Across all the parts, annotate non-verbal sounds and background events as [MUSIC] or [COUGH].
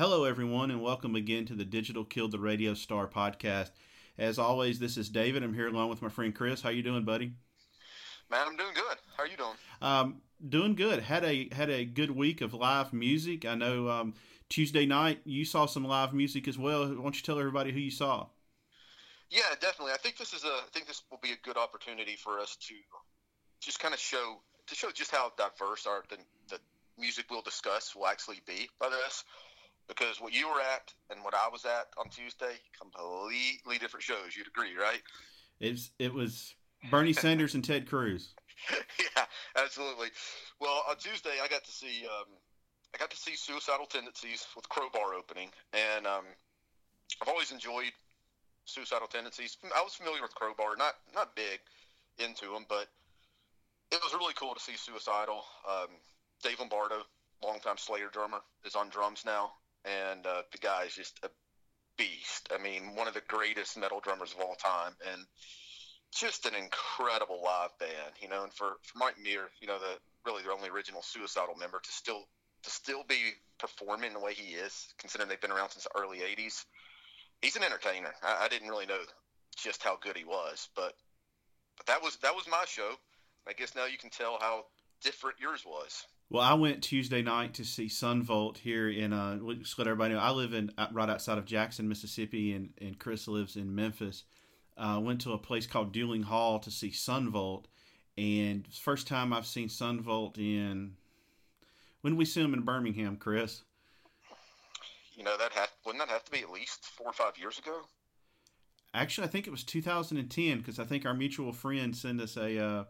Hello, everyone, and welcome again to the Digital Killed the Radio Star podcast. As always, this is David. I'm here along with my friend Chris. How you doing, buddy? Man, I'm doing good. How are you doing? Um, doing good. Had a had a good week of live music. I know um, Tuesday night you saw some live music as well. Why don't you tell everybody who you saw? Yeah, definitely. I think this is a. I think this will be a good opportunity for us to just kind of show to show just how diverse our the, the music we'll discuss will actually be by this. Because what you were at and what I was at on Tuesday, completely different shows. You'd agree, right? It's it was Bernie [LAUGHS] Sanders and Ted Cruz. yeah, absolutely. Well, on Tuesday I got to see um, I got to see Suicidal Tendencies with Crowbar opening, and um, I've always enjoyed Suicidal Tendencies. I was familiar with Crowbar, not not big into them, but it was really cool to see Suicidal. Um, Dave Lombardo, longtime Slayer drummer, is on drums now, and uh, the guy is just a beast. I mean, one of the greatest metal drummers of all time, and just an incredible live band. You know, and for, for Mike Muir, you know, the really the only original Suicidal member to still to still be performing the way he is, considering they've been around since the early '80s. He's an entertainer. I, I didn't really know just how good he was, but but that was that was my show. I guess now you can tell how different yours was. Well, I went Tuesday night to see Son Volt here in uh, just let everybody know I live in uh, right outside of Jackson, Mississippi, and and Chris lives in Memphis. Uh, went to a place called Duling Hall to see Son Volt, and first time I've seen Son Volt in. When did we see him in Birmingham, Chris? You know that have, wouldn't that have to be at least four or five years ago? Actually, I think it was 2010 because I think our mutual friend sent us a uh,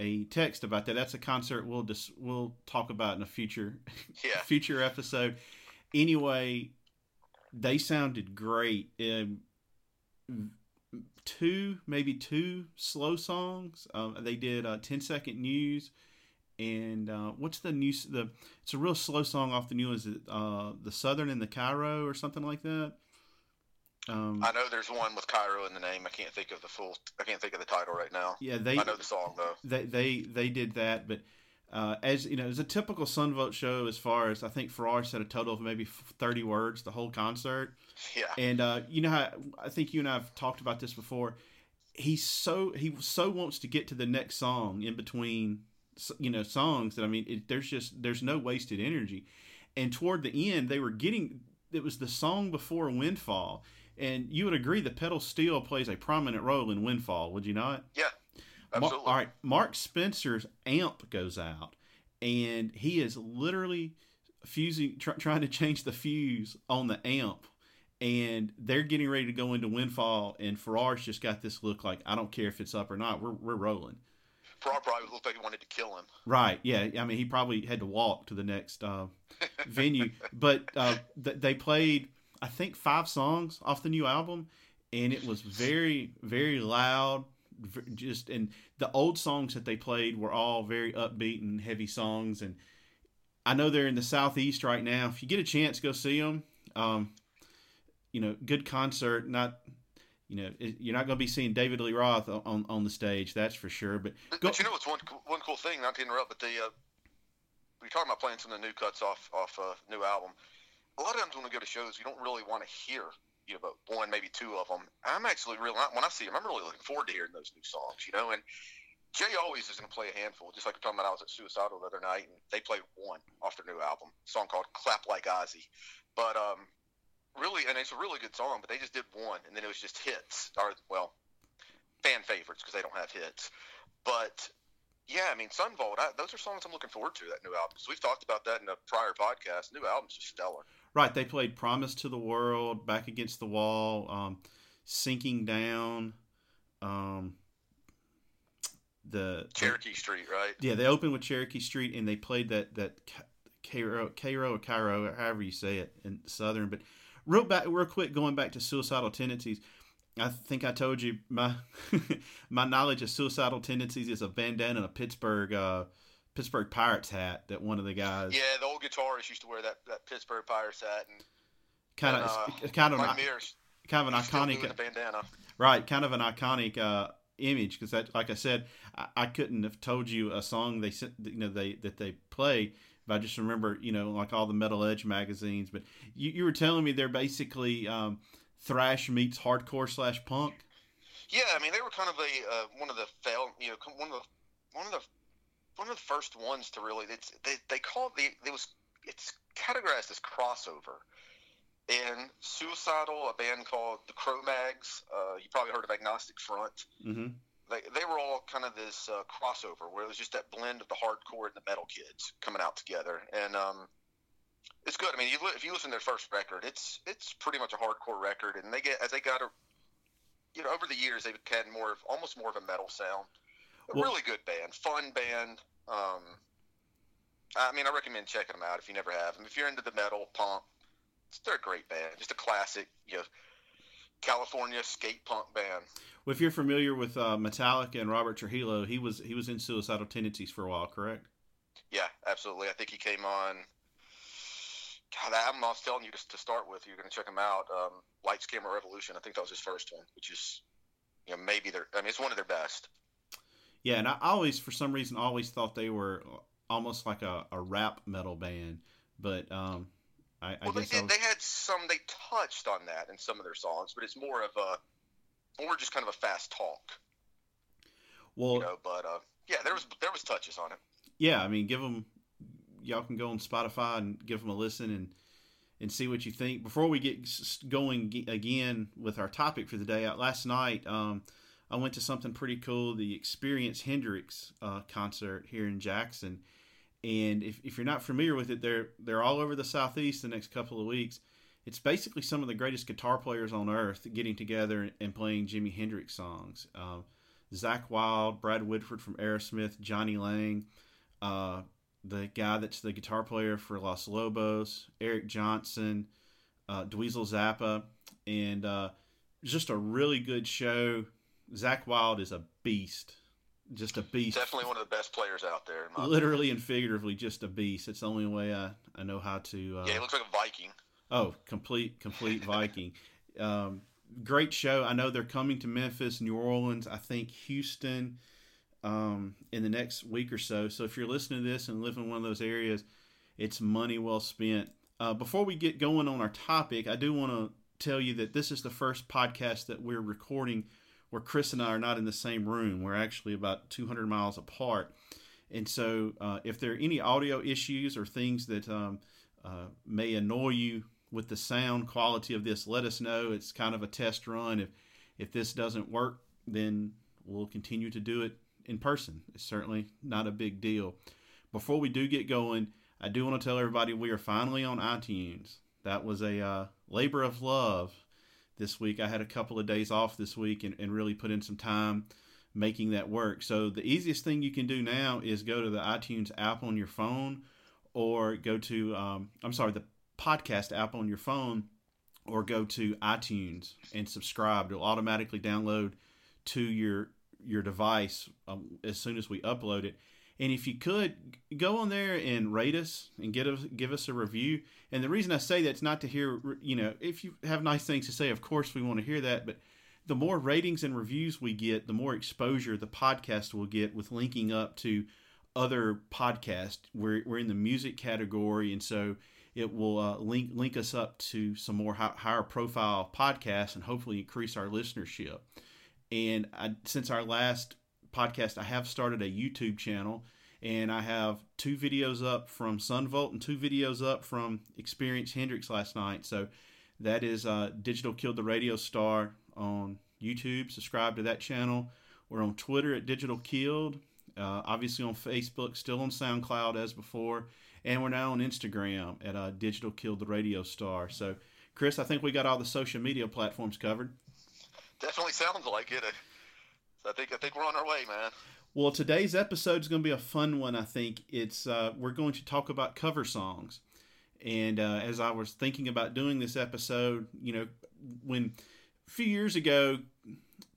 a text about that. That's a concert we'll just we'll talk about in a future [LAUGHS] Yeah. future episode. Anyway, they sounded great. Um, two maybe two slow songs. Um, they did uh, 10 second news. And uh, what's the new? The it's a real slow song off the new. It uh, the Southern and the Cairo or something like that? Um, I know there's one with Cairo in the name. I can't think of the full. I can't think of the title right now. yeah, they I know the song though. they they they did that, but uh, as you know, it's a typical Son Volt show. As far as I think, Farrar said a total of maybe thirty words the whole concert, Yeah. and uh, you know how I think you and I've talked about this before. He's so he so wants to get to the next song in between, you know, songs that I mean, it, there's just there's no wasted energy, and toward the end they were getting it was the song before Windfall, and you would agree the pedal steel plays a prominent role in Windfall, would you not? Yeah. Mar- Absolutely. all right, Mark Spencer's amp goes out, and he is literally fusing, tr- trying to change the fuse on the amp, and they're getting ready to go into Windfall, and Farrar's just got this look like I don't care if it's up or not, we're we're rolling. Farrar probably looked like he wanted to kill him. Right? Yeah. I mean, he probably had to walk to the next uh, [LAUGHS] venue, but uh, th- they played I think five songs off the new album, and it was very very loud. Just and the old songs that they played were all very upbeat and heavy songs. And I know they're in the southeast right now. If you get a chance, go see them. Um, you know, good concert. Not you know, you're not going to be seeing David Lee Roth on, on the stage, that's for sure. But Go- but you know it's one one cool thing? Not to interrupt, but the uh, we are talking about playing some of the new cuts off off uh, new album. A lot of times when we go to shows, you don't really want to hear you know, but one maybe two of them. I'm actually real when I see them, I'm really looking forward to hearing those new songs. You know, and Jay always is going to play a handful, just like we're talking about. I was at Suicidal the other night, and they played one off their new album, song called "Clap Like Ozzy." But um, really, and it's a really good song, but they just did one, and then it was just hits, or well, fan favorites because they don't have hits. But yeah, I mean, Son Volt, I, those are songs I'm looking forward to. That new album. So we've talked about that in a prior podcast. New album's just stellar. Right, they played "Promise to the World," "Back Against the Wall," um, "Sinking Down." Um, the Cherokee Street, right? yeah, they opened with Cherokee Street, and they played that that Ca- Cairo, Cairo or Cairo, or however you say it in Southern. But real back, real quick, going back to suicidal tendencies. I think I told you my [LAUGHS] my knowledge of suicidal tendencies is a bandana and a Pittsburgh uh, Pittsburgh Pirates hat that one of the guys Yeah, the old guitarist used to wear that, that Pittsburgh Pirates hat, and kind of uh, kind of an, Muir's kind of an iconic bandana. Right, kind of an iconic uh, image because that, like I said, I, I couldn't have told you a song they sent, you know, they that they play, but I just remember, you know, like all the Metal Edge magazines. But you, you were telling me they're basically um, thrash meets hardcore slash punk. Yeah, I mean they were kind of a uh, one of the fail, you know, one of the one of the one of the first ones to really. It's, they they call it the it was it's categorized as crossover. And Suicidal, a band called the Cro-Mags, uh, you probably heard of Agnostic Front. Mm-hmm. They, they were all kind of this uh, crossover where it was just that blend of the hardcore and the metal kids coming out together. And um, it's good. I mean, you, if you listen to their first record, it's it's pretty much a hardcore record, and they get as they got a, you know, over the years they've had more of almost more of a metal sound. A well, really good band, fun band. Um, I mean, I recommend checking them out if you never have them. If you're into the metal punk, they're a great band. Just a classic, you know, California skate punk band. Well, if you're familiar with uh, Metallica and Robert Trujillo, he was he was in Suicidal Tendencies for a while, correct? Yeah, absolutely. I think he came on. God, that album I was telling you to, to start with, you're going to check him out. Um, Lights Camera Revolution. I think that was his first one, which is, you know, maybe their. I mean, it's one of their best. Yeah, and I always, for some reason, always thought they were almost like a, a rap metal band, but um, I, well, I they did. Was... They had some. They touched on that in some of their songs, but it's more of a, more just kind of a fast talk. Well, you know, but uh, yeah, there was there was touches on it. Yeah, I mean, give them. Y'all can go on Spotify and give them a listen and and see what you think. Before we get going again with our topic for the day, out last night. Um, I went to something pretty cool, the Experience Hendrix uh, concert here in Jackson. And if, if you're not familiar with it, they're they're all over the southeast the next couple of weeks. It's basically some of the greatest guitar players on earth getting together and playing Jimi Hendrix songs. Uh, Zakk Wylde, Brad Whitford from Aerosmith, Jonny Lang, uh, the guy that's the guitar player for Los Lobos, Eric Johnson, uh, Dweezil Zappa, and uh, just a really good show. Zakk Wylde is a beast, just a beast. Definitely one of the best players out there. Literally opinion. and figuratively, just a beast. It's the only way I, I know how to. Uh, yeah, he looks like a Viking. Oh, complete complete Viking. [LAUGHS] Um, great show. I know they're coming to Memphis, New Orleans. I think Houston um, in the next week or so. So if you're listening to this and live in one of those areas, it's money well spent. Uh, before we get going on our topic, I do want to tell you that this is the first podcast that we're recording where Chris and I are not in the same room. We're actually about 200 miles apart. And so, uh, if there are any audio issues or things that um, uh, may annoy you with the sound quality of this, let us know. It's kind of a test run. If if this doesn't work, then we'll continue to do it in person. It's certainly not a big deal. Before we do get going, I do want to tell everybody we are finally on iTunes. That was a uh, labor of love this week. I had a couple of days off this week and, and really put in some time making that work. So the easiest thing you can do now is go to the iTunes app on your phone or go to, um, I'm sorry, the podcast app on your phone or go to iTunes and subscribe. It'll automatically download to your your device um, as soon as we upload it. And if you could go on there and rate us and get us give us a review. And the reason I say that's not to hear, you know, if you have nice things to say, of course we want to hear that. But the more ratings and reviews we get, the more exposure the podcast will get with linking up to other podcasts. We're we're in the music category, and so it will uh, link link us up to some more high, higher profile podcasts and hopefully increase our listenership. And I, since our last podcast, I have started a YouTube channel and I have two videos up from Son Volt and two videos up from Experience Hendrix last night. So that is uh, Digital Killed the Radio Star on YouTube. Subscribe to that channel. We're on Twitter at Digital Killed. Uh, obviously on Facebook, still on SoundCloud as before, and we're now on Instagram at uh, Digital Killed the Radio Star. So, Chris, I think we got all the social media platforms covered. Definitely sounds like it. I think I think we're on our way, man. Well, today's episode is going to be a fun one. I think it's uh, we're going to talk about cover songs, and uh, as I was thinking about doing this episode, you know, when a few years ago,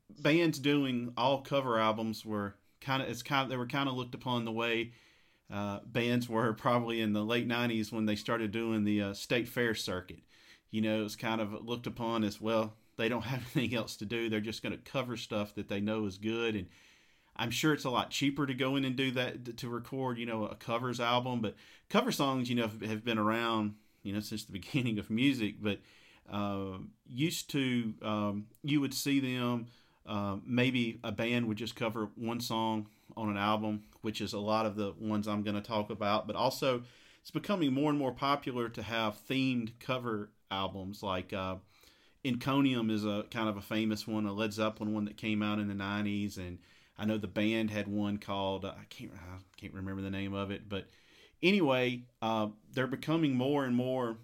bands doing all cover albums were kind of it's kind of they were kind of looked upon the way uh, bands were [LAUGHS] probably in the late '90s when they started doing the uh, state fair circuit. You know, it was kind of looked upon as well they don't [LAUGHS] have anything else to do. They're just going to cover stuff that they know is good. And I'm sure it's a lot cheaper to go in and do that to record, you know, a covers album. But cover songs, you know, have been around, you know, since the [LAUGHS] beginning of music. But uh, used to, um, you would see them. Uh, maybe a band would just cover one song on an album, which is a lot of the ones I'm going to talk about. But also, it's becoming more and more popular to have themed cover albums. Like uh, Encomium is a kind of a famous one, a Led Zeppelin one that came out in the '90s, and I know the band had one called I can't I can't remember the name of it, but anyway, uh, they're becoming more and more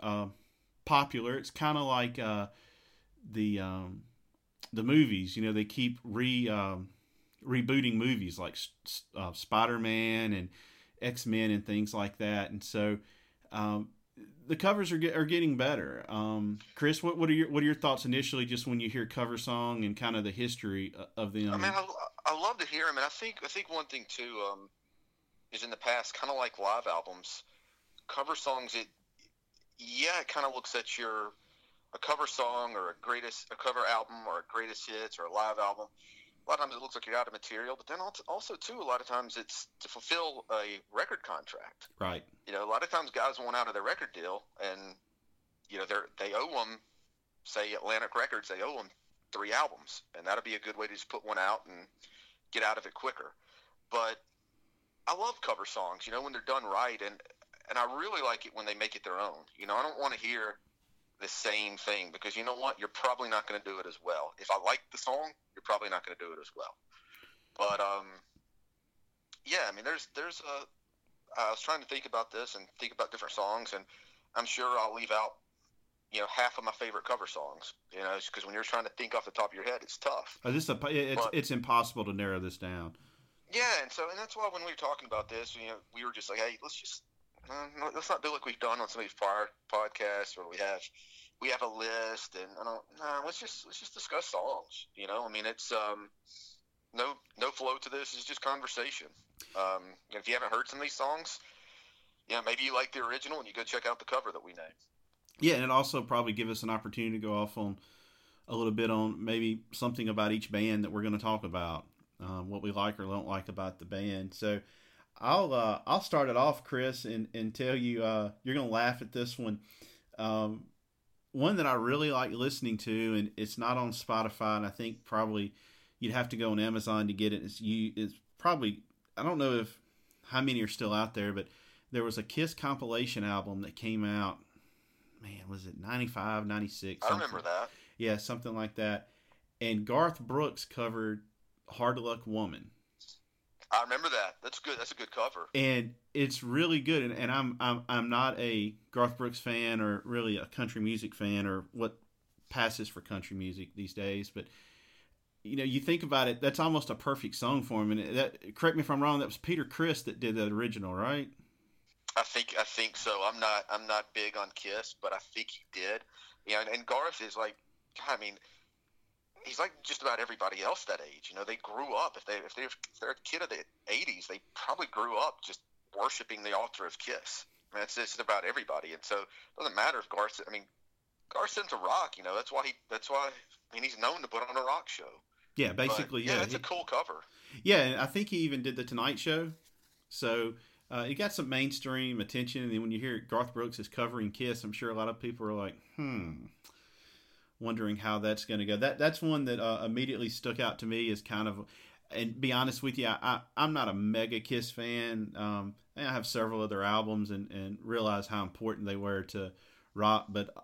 uh, popular. It's kind of like uh, the um, the movies. You know, they keep re um, rebooting movies like uh, Spider Man and X Men and things like that, and so. Um, the covers are get, are getting better. Um, Chris, what, what are your what are your thoughts initially, just when you hear cover song and kind of the history of them? I mean, I, I love to hear them, and I think I think one thing too um, is in the past, kind of like live albums, cover songs. It yeah, it kind of looks at your a cover song or a greatest a cover album or a greatest hits or a live album a lot of times it looks like you're out of material, but then also too a lot of times it's to fulfill a record contract. Right. You know, a lot of times guys want out of their record deal, and you know they they owe them, say Atlantic Records, they owe them three albums, and that'll be a good way to just put one out and get out of it quicker. But I love cover songs, you know, when they're done right, and and I really like it when they make it their own. You know, I don't want to hear the same thing because you know what? You're probably not going to do it as well. If I like the song, you're probably not going to do it as well. But um, yeah, I mean, there's there's a. I was trying to think about this and think about different songs, and I'm sure I'll leave out, you know, half of my favorite cover songs. You know, because when you're trying to think off the top of your head, it's tough. Oh, this a, it's but, it's impossible to narrow this down. Yeah, and so and that's why when we were talking about this, you know, we were just like, hey, let's just uh, let's not do like we've done on some of these prior podcasts where we have we have a list and I don't nah, let's just let's just discuss songs. You know, I mean it's um no no flow to this. It's just conversation. Um, if you haven't heard some of these songs, yeah, you know, maybe you like the original and you go check out the cover that we named. Yeah, and it also probably give us an opportunity to go off on a little bit on maybe something about each band that we're going to talk about, um, what we like or don't like about the band. So I'll uh, I'll start it off, Chris, and and tell you uh, you're gonna laugh at this one. Um, one that I really like listening to, and it's not on Spotify, and I think probably you'd have to go on Amazon to get it. It's you. It's probably I don't know if how many are still out there, but there was a Kiss compilation album that came out. Man, was it 95, 96? I remember that. Yeah, something like that. And Garth Brooks covered "Hard Luck Woman." I remember that. That's good. That's a good cover. And it's really good. And, and I'm I'm I'm not a Garth Brooks fan or really a country music fan or what passes for country music these days, but you know, you think about it, that's almost a perfect song for him. And that, correct me if I'm wrong, that was Peter Criss that did that original, right? I think I think so. I'm not I'm not big on Kiss, but I think he did. You know, and, and Garth is like, I mean, he's like just about everybody else that age. You know, they grew up. If they if they're, if they're a kid of the '80s, they probably grew up just worshiping the altar of Kiss. I mean, it's just about everybody, and so it doesn't matter if Garth. I mean, Garth's into rock. You know, that's why he. That's why. I mean, he's known to put on a rock show. Yeah, basically. But, yeah, yeah, it's a cool cover. Yeah, I think he even did the Tonight Show. So uh, it got some mainstream attention, and then when you hear Garth Brooks is covering Kiss, I'm sure a lot of people are like, "Hmm, wondering how that's going to go. That that's one that uh, immediately stuck out to me as kind of, and be honest with you, I, I am not a mega Kiss fan. Um, I have several other albums and and realize how important they were to rock, but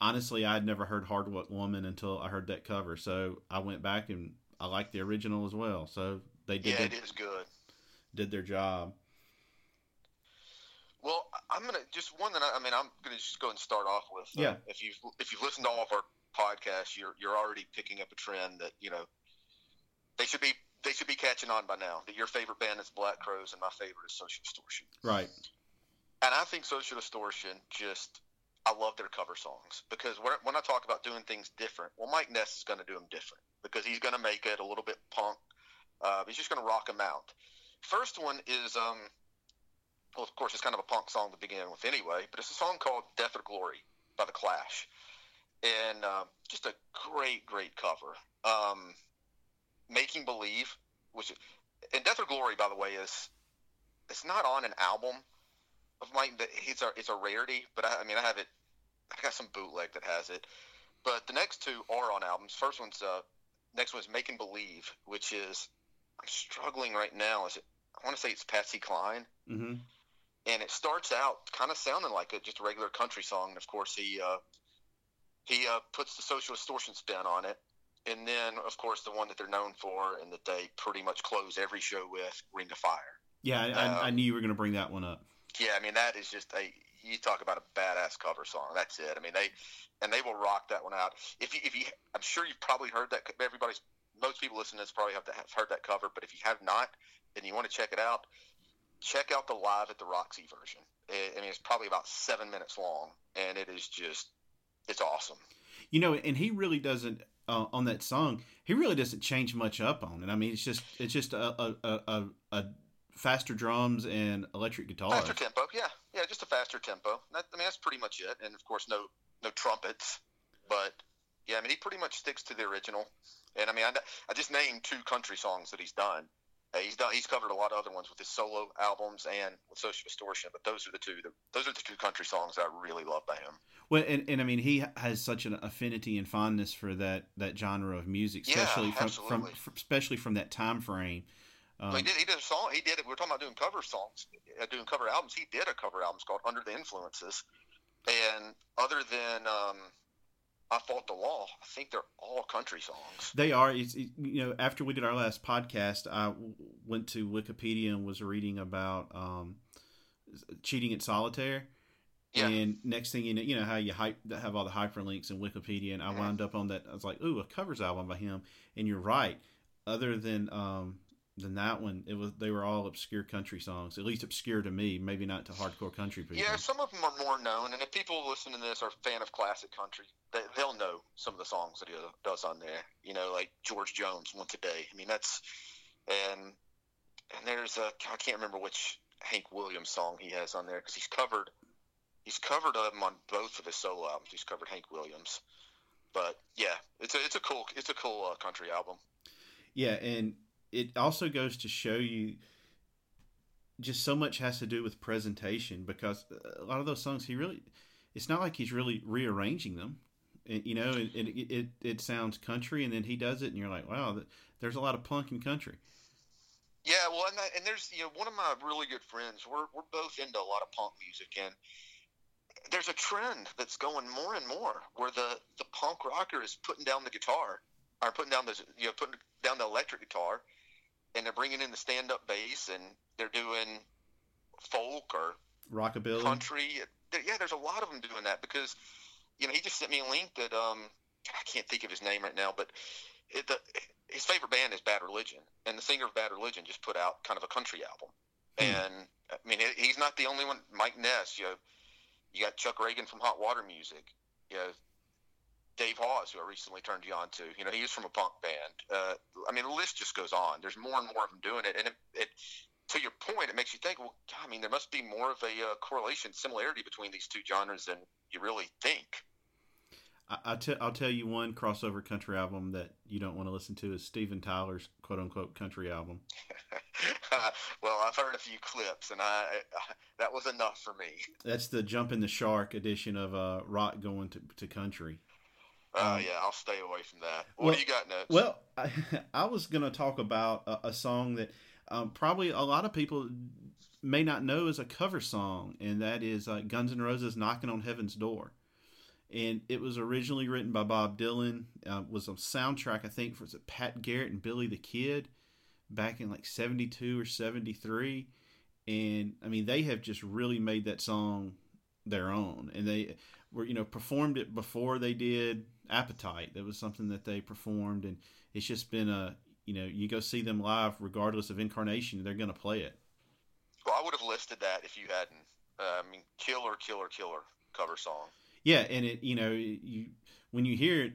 honestly, I'd never heard Hard Luck Woman until I heard that cover. So I went back and I liked the original as well. So they did. Yeah, it is good. Did their job. Well, I'm gonna just one that I, I mean I'm gonna just go and start off with. Uh, yeah. If you've if you've listened to all of our podcast, you're you're already picking up a trend that you know they should be they should be catching on by now. That your favorite band is Black Crowes and my favorite is Social Distortion. Right. And I think Social Distortion just I love their cover songs because when I talk about doing things different, well, Mike Ness is going to do them different because he's going to make it a little bit punk. Uh, he's just going to rock them out. First one is, um, well, of course, it's kind of a punk song to begin with anyway, but it's a song called "Death or Glory" by the Clash and uh, just a great, great cover. Um, Making Believe which and Death or Glory, by the way, is it's not on an album of mine. It's a it's a rarity, but I, I mean I have it. I got some bootleg that has it. But the next two are on albums. First one's uh, next one's Making Believe, which is I'm struggling right now. Is it? I want to say it's Patsy Cline. Mm-hmm. And it starts out kind of sounding like a, just a regular country song. And of course, he uh, he uh, puts the social distortion spin on it. And then, of course, the one that they're known for and that they pretty much close every show with, Ring of Fire. Yeah, I, um, I, knew you were going to bring that one up. Yeah, I mean that is just a you talk about a badass cover song. That's it. I mean they and they will rock that one out. If you if you I'm sure you've probably heard that. Everybody's most people listening to this probably have, to have heard that cover. But if you have not and you want to check it out, check out the live at the Roxy version. It, I mean it's probably about seven minutes long, and it is just it's awesome. You know, and he really doesn't uh, on that song. He really doesn't change much up on it. I mean, it's just it's just a a, a, a faster drums and electric guitar. Faster tempo, yeah, yeah, just a faster tempo. That, I mean, that's pretty much it. And of course, no no trumpets, but yeah, I mean, he pretty much sticks to the original. And I mean, I, I just named two country songs that he's done. Uh, he's done. He's covered a lot of other ones with his solo albums and with Social Distortion, but those are the two. The, those are the two country songs I really love by him. Well, and, and I mean, he has such an affinity and fondness for that that genre of music, especially yeah, from, from, especially from that time frame. Um, well, he did. He did a song. He did it. We are talking about doing cover songs, uh, doing cover albums. He did a cover album called "Under the Influences," and other than um, "I Fought the Law," I think they're all country songs. They are. It's, you know, after we did our last podcast, I went to Wikipedia and was reading about um, cheating at solitaire. Yeah. And next thing you know, you know how you hype, have all the hyperlinks in Wikipedia, and I mm-hmm. wound up on that. I was like, "Ooh, a covers album by him." And you're right. Other than um, than that one. It was they were all obscure country songs, at least obscure to me. Maybe not to hardcore country people. Yeah, some of them are more known, and if people listening to this are a fan of classic country, they, will know some of the songs that he does on there. You know, like George Jones, "One Today." I mean, that's and and there's a I can't remember which Hank Williams song he has on there because he's covered he's covered them on both of his solo albums. He's covered Hank Williams, but yeah, it's a it's a cool it's a cool uh, country album. Yeah, and it also goes to show you just so much has to do with presentation because uh, a lot of those songs he really it's not like he's really rearranging them. You know it, it, it, it sounds country and then he does it and you're like wow there's a lot of punk in country. Yeah well and, that, and there's you know one of my really good friends we're, we're both into a lot of punk music and there's a trend that's going more and more where the the punk rocker is putting down the guitar or putting down the you know putting down the electric guitar and they're bringing in the stand up bass and they're doing folk or rockabilly country. Yeah, there's a lot of them doing that because you know he just sent me a link that um I can't think of his name right now, but it, the, his favorite band is Bad Religion, and the singer of Bad Religion just put out kind of a country album. Hmm. And I mean, he's not the only one. Mike Ness, you know, you got Chuck Ragan from Hot Water Music. You know, Dave Hause, who I recently turned you on to. You know, he's from a punk band. Uh, I mean, the list just goes on. There's more and more of them doing it, and it, it to your point, it makes you think. Well, I mean, there must be more of a uh, correlation, similarity between these two genres than you really think. I, t- I'll tell you one crossover country album that you don't want to listen to is Steven Tyler's quote unquote country album. [LAUGHS] well, I've heard a few clips, and I, I, [LAUGHS] that was enough for me. That's the Jump in the Shark edition of uh, rock going to, to country. Oh uh, yeah, I'll stay away from that. What well, do you got next? Well, [LAUGHS] I, I was going to talk about a, a song that um, probably a lot of people may not know is a cover song, and that is uh, Guns N' Roses "Knocking on Heaven's Door." And it was originally written by Bob Dylan. Uh, was a soundtrack, I think, for Pat Garrett and Billy the Kid back in like '72 or '73. And I mean, they have just really made that song their own, and they were you know performed it before they did Appetite. That was something that they performed, and it's just been a you know you go see them live regardless of incarnation, they're going to play it. Well, I would have listed that if you hadn't. Uh, I mean, killer, killer, killer cover song. Yeah, and it you know you when you hear it,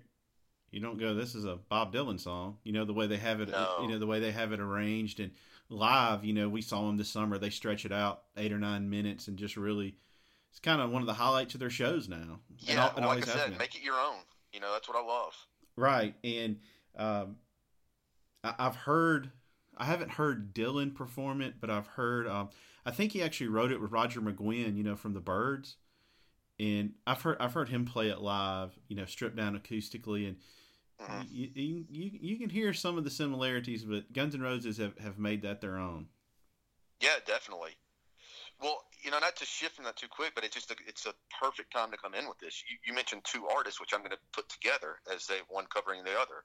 you don't go, "This is a Bob Dylan song." You know the way they have it. No. You know the way they have it arranged and live. You know we saw them this summer. They stretch it out eight or nine minutes and just really. It's kind of one of the highlights of their shows now. Yeah, and, well, like I said, make it your own. You know, that's what I love. Right, and um, I, have heard I haven't heard Dylan perform it, but I've heard. Um, I think he actually wrote it with Roger McGuinn, you know, from the Byrds, and I've heard I've heard him play it live, you know, stripped down acoustically, and Mhm. you, you you you can hear some of the similarities, but Guns N' Roses have, have made that their own. Yeah, definitely. Well, you know, not to shift from that too quick, but it's just a, it's a perfect time to come in with this. You, you mentioned two artists, which I'm going to put together as they one covering the other.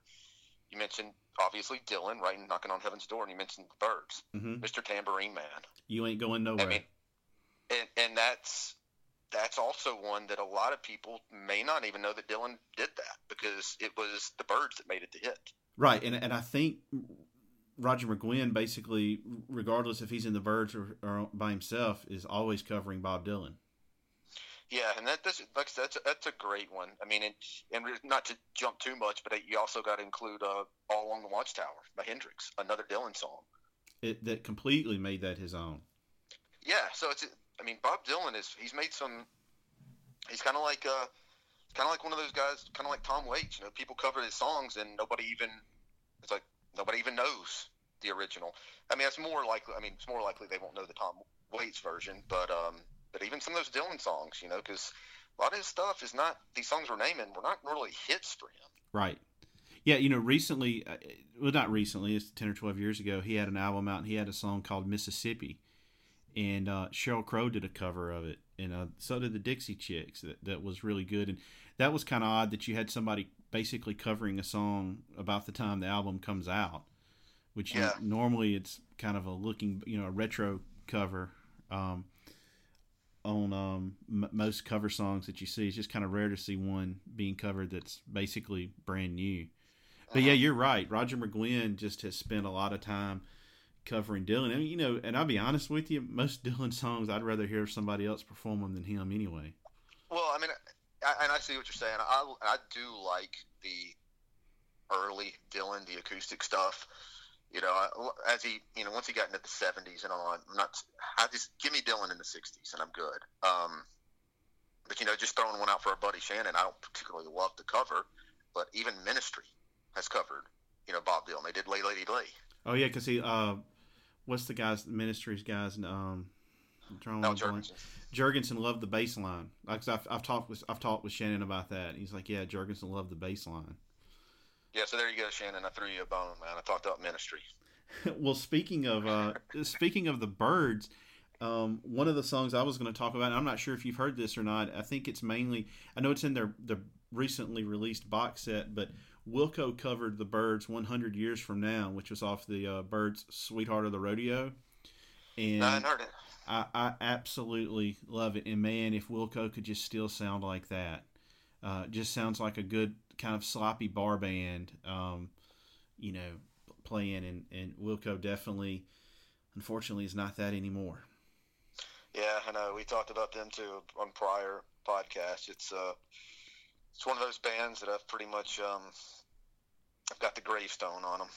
You mentioned obviously Dylan, right, and knocking on heaven's door, and you mentioned the Byrds, hmm Mr. Tambourine Man. You ain't going nowhere. I mean, and and that's that's also one that a lot of people may not even know that Dylan did that because it was the Byrds that made it the hit. Right, and and I think Roger McGuinn basically, regardless if he's in the Byrds or, or by himself, is always covering Bob Dylan. Yeah, and that this like said, that's a, that's a great one. I mean, and, and not to jump too much, but you also got to include uh, "All Along the Watchtower" by Hendrix, another Dylan song. It, that completely made that his own. Yeah, so it's I mean, Bob Dylan is he's made some. He's kind of like uh, kind of like one of those guys, kind of like Tom Waits. You know, people cover his songs and nobody even it's like nobody even knows the original. I mean, it's more likely. I mean, it's more likely they won't know the Tom Waits version, but um, but even some of those Dylan songs, you know, because a lot of his stuff is not these songs we're naming were not really hits for him. Right. Yeah, you know, recently, uh, well, not recently, it's 10 or 12 years ago, he had an album out and he had a song called Mississippi. And uh, Sheryl Crow did a cover of it. And uh, so did the Dixie Chicks. That, that was really good. And that was kind of odd that you had somebody basically covering a song about the time the album comes out, which you- normally it's kind of a looking, you know, a retro cover. Um, on um, m- most cover songs that you see, it's just kind of rare to see one being covered that's basically brand new. But yeah, Mhm. you're right. Roger McGuinn just has spent a lot of time covering Dylan. And you know, and I'll be honest with you, most [LAUGHS] Dylan songs I'd rather hear somebody else perform them than him anyway. Well, I mean, and I see what you're saying. I I do like the early Dylan, the acoustic stuff. You know, as he, you know, once he got into the '70s and on, I'm not. I just give me Dylan in the '60s and I'm good. Um, but you know, just throwing one out for our buddy Shannon, I don't particularly love the cover, but even Ministry has covered, you know, Bob Dylan. They did "Lay Lady Lay." Oh yeah, because he, uh, what's the guy's ministries guys? Um, I'm drawing Now a. Jourgensen. Jourgensen loved the bass line. Like I've, I've talked with I've talked with Shannon about that. He's like, yeah, Jourgensen loved the bass line. Yeah, so there you go, Shannon. I threw you a bone, man. I talked about Ministry. [LAUGHS] well, speaking of uh, [LAUGHS] speaking of the Byrds, um, one of the songs I was going to talk about, and I'm not sure if you've heard this or not. I think it's mainly I know it's in their the recently released box set, but Wilco covered the Byrds 100 Years from Now, which was off the uh, Byrds Sweetheart of the Rodeo, and No, I heard it. I, I absolutely love it. And man, if Wilco could just still sound like that, uh, just sounds like a good kind of sloppy bar band, um, you know, playing. And, and Wilco definitely, unfortunately, is not that anymore. Yeah, I know. We talked about them too on prior podcasts. It's uh, it's one of those bands that I've pretty much um, I've got the gravestone on them.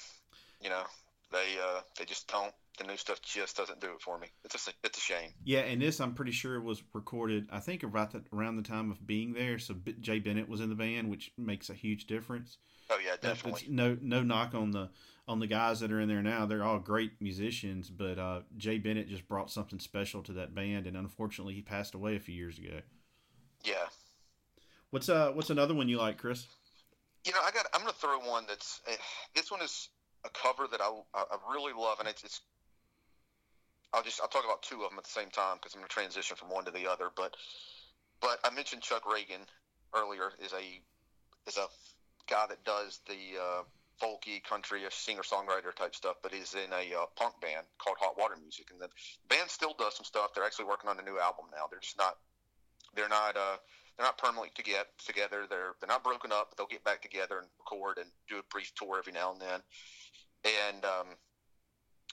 You know, they uh, they just don't. The new stuff just doesn't do it for me. It's a it's a shame. Yeah, and this I'm pretty sure was recorded. I think about the, around the time of being there. So B- Jay Bennett was in the band, which makes a huge difference. Oh yeah, definitely. no no knock on the on the guys that are in there now. They're all great musicians, but uh, Jay Bennett just brought something special to that band, and unfortunately, he passed away a few years ago. Yeah. What's uh What's another one you like, Chris? You know, I got. I'm gonna throw one that's. eh, This one is a cover that I I I really love, and it's. it's I'll just I'll talk about two of them at the same time because I'm gonna transition from one to the other. But but I mentioned Chuck Ragan earlier is a is a guy that does the uh, folky country singer songwriter type stuff, but he's in a uh, punk band called Hot Water Music, and the band still does some stuff. They're actually working on a new album now. They're just not they're not uh, they're not permanently to get together. They're they're not broken up, but they'll get back together and record and do a brief tour every now and then. And um,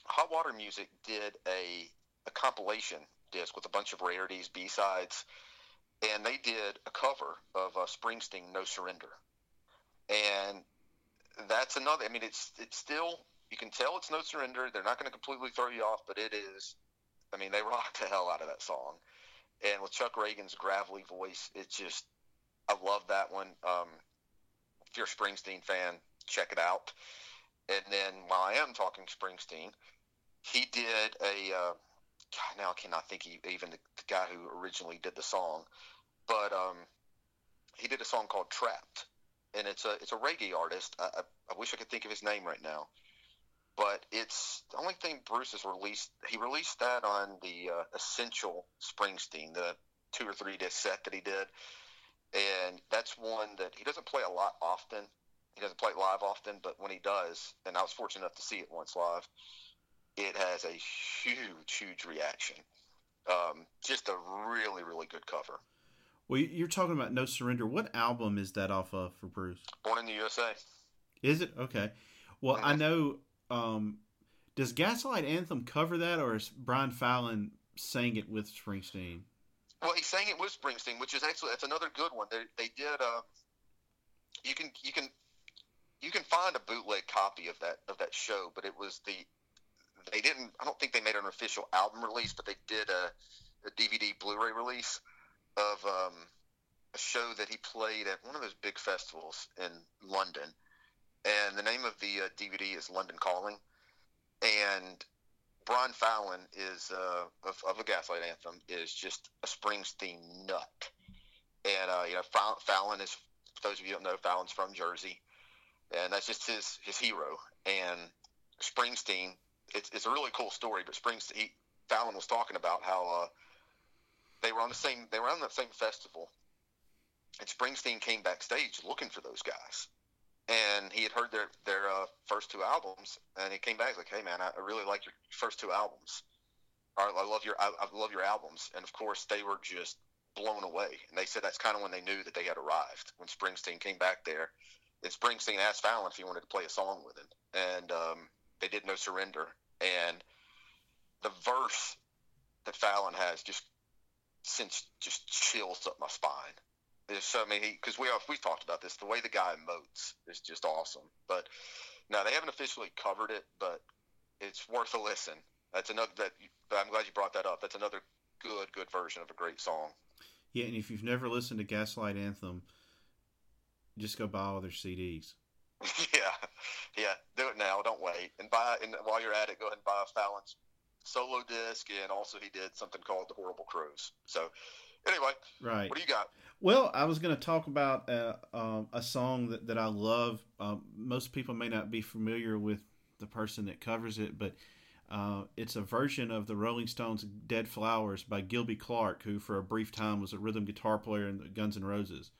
Hot Water Music did a a compilation disc with a bunch of rarities, B sides, and they did a cover of uh, Springsteen "No Surrender." And that's another. I mean, it's it's still you can tell it's "No Surrender." They're not going to completely throw you off, but it is. I mean, they [LAUGHS] rock the hell out of that song and with Chuck Ragan's gravelly voice, it's just I love that one. Um, if you're a Springsteen fan, check it out. And then while I am talking Springsteen, he did a. Uh, now I cannot think he, even the, the guy who originally did the song, but um, he did a song called "Trapped," and it's a it's a reggae artist. I, I, I wish I could think of his name right now, but it's the only thing Bruce has released. He released that on the uh, Essential Springsteen, the two or three disc set that he did, and that's one that he doesn't play a lot often. He doesn't play it live often, but when he does, and I was fortunate enough to see it once live, it has a huge, huge reaction. Um, just a really, really good cover. Well, you're talking about No Surrender. What album is that off of for Bruce? Born in the USA. Is it okay? Well, I know. Um, does Gaslight Anthem cover that, or is Brian Fallon sang it with Springsteen? Well, he sang it with Springsteen, which is actually that's another good one. They, they did. Uh, you can you can you can find a bootleg copy of that of that show, but it was the they didn't. I don't think they made an official album release, but they did a, a DVD Blu-ray release of um, a show that he played at one of those big festivals in London, and the name of the uh, DVD is London Calling, and Brian Fallon is uh, of, of a Gaslight Anthem is just a Springsteen nut, and uh, you know Fallon is for those of you who don't know Fallon's from Jersey, and that's just his his hero, and Springsteen. It's, it's a really cool story, but Springsteen Fallon was talking about how uh, they were on the same they were on the same festival, and Springsteen came backstage looking for those guys, and he had heard their their uh, first two albums, and he came back like, "Hey man, I, I really like your first two albums. I, I love your I, I love your albums." And of course, they were just blown away, and they said that's kind of when they knew that they had arrived when Springsteen came back there. And Springsteen asked Fallon if he wanted to play a song with him, and um, they did "No Surrender." And the verse that Fallon has just since just chills up my spine. It's, so mean, because we we talked about this, the way the guy emotes is just awesome. But now they haven't officially covered it, but it's worth a listen. That's another that. I'm glad you brought that up. That's another good good version of a great song. Yeah, and if you've never listened to Gaslight Anthem, just go buy all their CDs. [LAUGHS] yeah, yeah, do it now. Don't wait. And buy and while you're at it, go ahead and buy a Fallon's solo disc, and also he did something called the Horrible Crows. So anyway, right. What do you got? Well, I was going to talk about uh, um, a song that, that I love. Um, most people may not be familiar with the person that covers it, but uh, it's a version of the Rolling Stones' "Dead Flowers" by Gilby Clarke, who for a brief time was a rhythm guitar player in Guns N' Roses.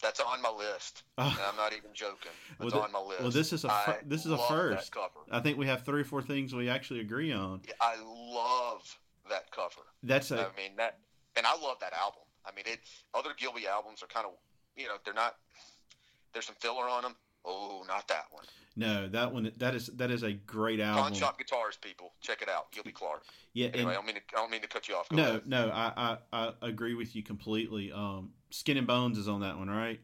That's on my list. [LAUGHS] Uh, I'm not even joking. It's well, on my list. Well, this is a fir- this is a first. I think we have three or four things we actually agree on. Yeah, I love that cover. That's a. I mean that, and I love that album. I mean, it. Other Gilby albums are kind of, you know, they're not. There's some filler on them. Oh, not that one. No, that one. That is that is a great album. Pawn Shop Guitars, people, check it out. Gilby Clarke. Yeah. Anyway, and, I don't mean to. I don't mean to cut you off. Go no, ahead. no, I, I I agree with you completely. Um, Skin and Bones is on that one, right?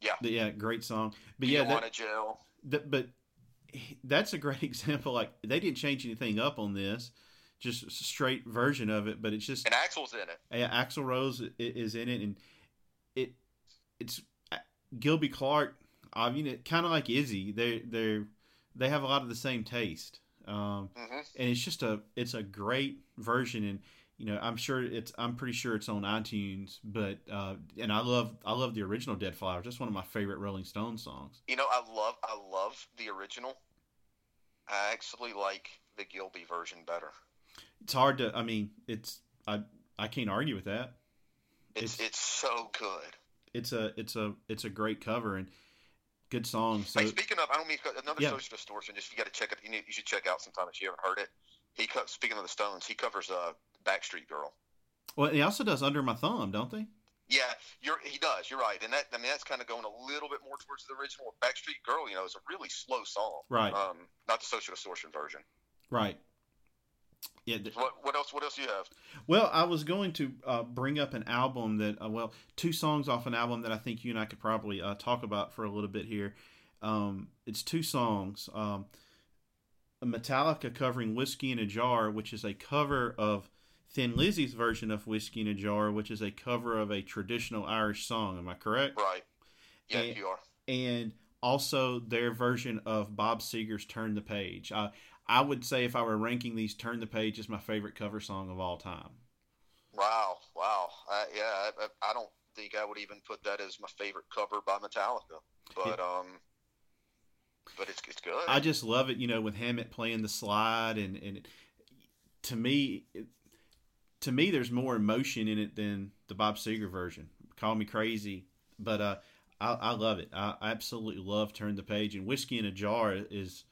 Yeah. Yeah, great song. But you yeah, that, jail. That, but that's a great [LAUGHS] example. Like they didn't change anything up on this, just straight version of it. But it's just and Axl's in it. Yeah, Axl Rose is in it, and it it's uh, Gilby Clarke. I mean, it kind of like Izzy. They they they have a lot of the same taste, um, mm-hmm. and it's just a it's a great version and you know, I'm sure it's. I'm pretty sure it's on iTunes, but uh, and I love. I love the original Dead Flowers. That's one of my favorite Rolling Stones songs. You know, I love. I love the original. I actually like the Gilby version better. It's hard to. I mean, it's. I. I can't argue with that. It's. It's, it's so good. It's a. It's a. It's a great cover and good song. So hey, speaking of, I don't mean another yeah. social distortion. Just you got to check it. You, need, you should check out sometime if you haven't heard it. He speaking of the Stones, he covers uh, Backstreet Girl. Well, he also does Under My Thumb, don't they? Yeah, you're, he does. You're right, and that I mean that's kind of going a little bit more towards the original. Backstreet Girl, you know, is a really slow song. Right. Um, not the social distortion version. Right. Yeah. What, what else? What else do you have? Well, I was going to uh, bring up an album that, uh, well, two songs off an album that I think you and I could probably uh, talk about for a little bit here. Um, it's two songs. Um, Metallica covering "Whiskey in a Jar," which is a cover of Thin Lizzy's version of "Whiskey in a Jar," which is a cover of a traditional Irish song. Am I correct? Right. Yeah, and, you are. And also their version of Bob Seger's "Turn the Page." Uh, I would say if I were ranking these, "Turn the Page" is my favorite cover song of all time. Wow, wow, yeah, I, I, don't think I would even put that as my favorite cover by Metallica, but yeah. um, but it's it's good. I just love it, you know, with Hammett playing the slide, and and it, to me, it, to me, there's more emotion in it than the Bob Seger version. Call me crazy, but uh, I, I love it. I, I absolutely love Turn the Page, and Whiskey in a Jar is.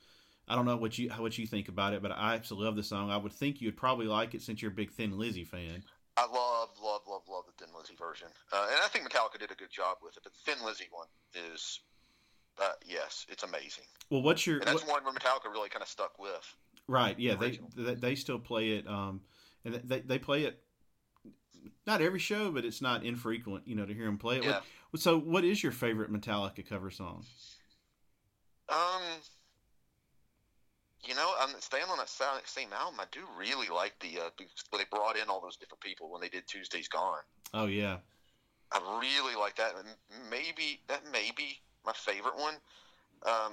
I don't know what you what you think about it, but I absolutely love the song. I would think you would probably like it since you're a big Thin Lizzy fan. I love, love, love, love the Thin Lizzy version, uh, and I think Metallica did a good job with it. But the Thin Lizzy one is, uh, yes, it's amazing. Well, what's your? And that's what, one where Metallica really kind of stuck with. Right. Yeah. They, they, they still play it. Um, and they they play it. Not every show, but it's not infrequent, you know, to hear them play it. Yeah. So, what is your favorite Metallica cover song? Um, you know, I'm staying on that same album. I do really like the uh, they brought in all those different people when they did Tuesday's Gone. Oh yeah, I really like that. Maybe that may be my favorite one. Um,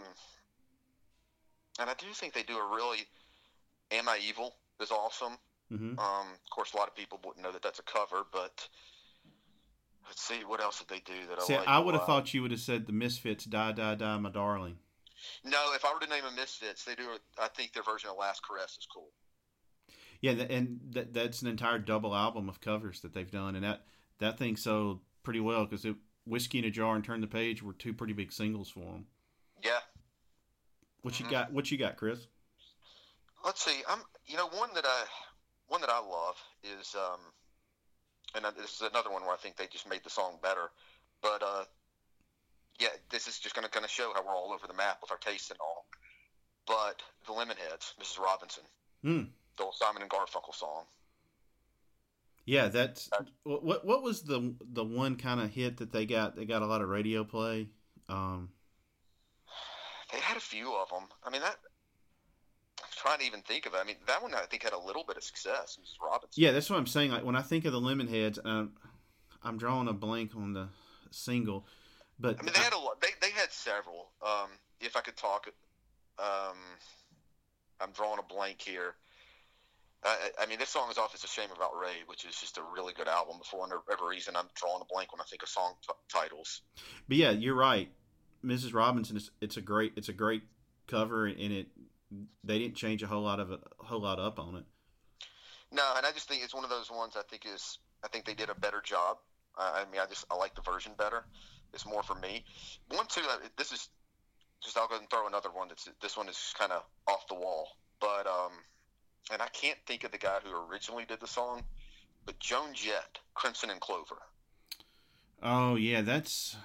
and I do think they do a really "Am I Evil" is awesome. Mm-hmm. Um, of course, a lot of people wouldn't know that that's a cover, but let's see what else did they do that see, I like. I would have thought you would have said the Misfits "Die Die Die My Darling." No, if I were to name a Misfits, they do. I think their version of "Last Caress" is cool. Yeah, and that, that's an entire double album of covers that they've done, and that that thing sold pretty well because "Whiskey in a Jar" and "Turn the Page" were two pretty big singles for them. Yeah. What mm-hmm. you got? What you got, Chris? Let's see. I'm. You know, one that I one that I love is, um, and this is another one where I think they just made the song better. But uh, yeah, this is just going to kind of show how we're all over the map with our tastes and all. But the Lemonheads, Mrs. Robinson, mm. the old Simon and Garfunkel song. Yeah, that's what. What was the the one kind of hit that they got? They got a lot of radio play. Um, they had a few of them. I mean, that trying to even think of it. I mean, that one I think had a little bit of success. Mrs. Robinson. Yeah, that's what I'm saying. Like when I think of the Lemonheads, um, I'm drawing a blank on the single. But I mean, they had a lot. They they had several. Um, if I could talk, um, I'm drawing a blank here. I, I mean, this song is off "It's a Shame About Ray," which is just a really good album. For whatever reason, I'm drawing a blank when I think of song t- titles. But yeah, you're right. Mrs. Robinson is it's a great it's a great cover, and it they didn't change a whole lot of a whole lot up on it. No, and I just think it's one of those ones. I think is I think they did a better job. I mean, I just I like the version better. It's more for me. One, two. Uh, this is just. I'll go and throw another one. That's this one is kind of off the wall, but um, and I can't think of the guy who originally did the song, but Joan Jett, Crimson and Clover. Oh yeah, that's.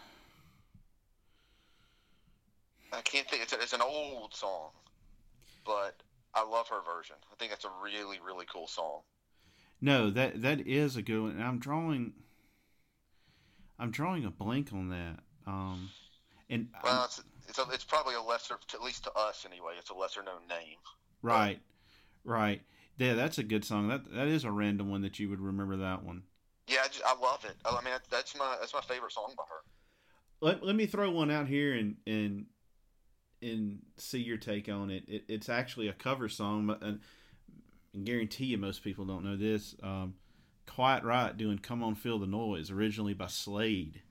I can't think. It's, a, it's an old song, but I love her version. I think that's a really really cool song. No, that that is a good one. I'm drawing. I'm drawing a blank on that. Um, and well, it's it's, a, it's probably a lesser, at least to us anyway. It's a lesser known name. Right, right. Yeah, that's a good song. That that is a random one that you would remember that one. Yeah, I, just, I love it. I mean, that's my that's my favorite song by her. Let, let me throw one out here and and and see your take on it. it it's actually a cover song, but and, and guarantee you most people don't know this. Um, Quiet Riot doing "Come On Feel the Noise" originally by Slade.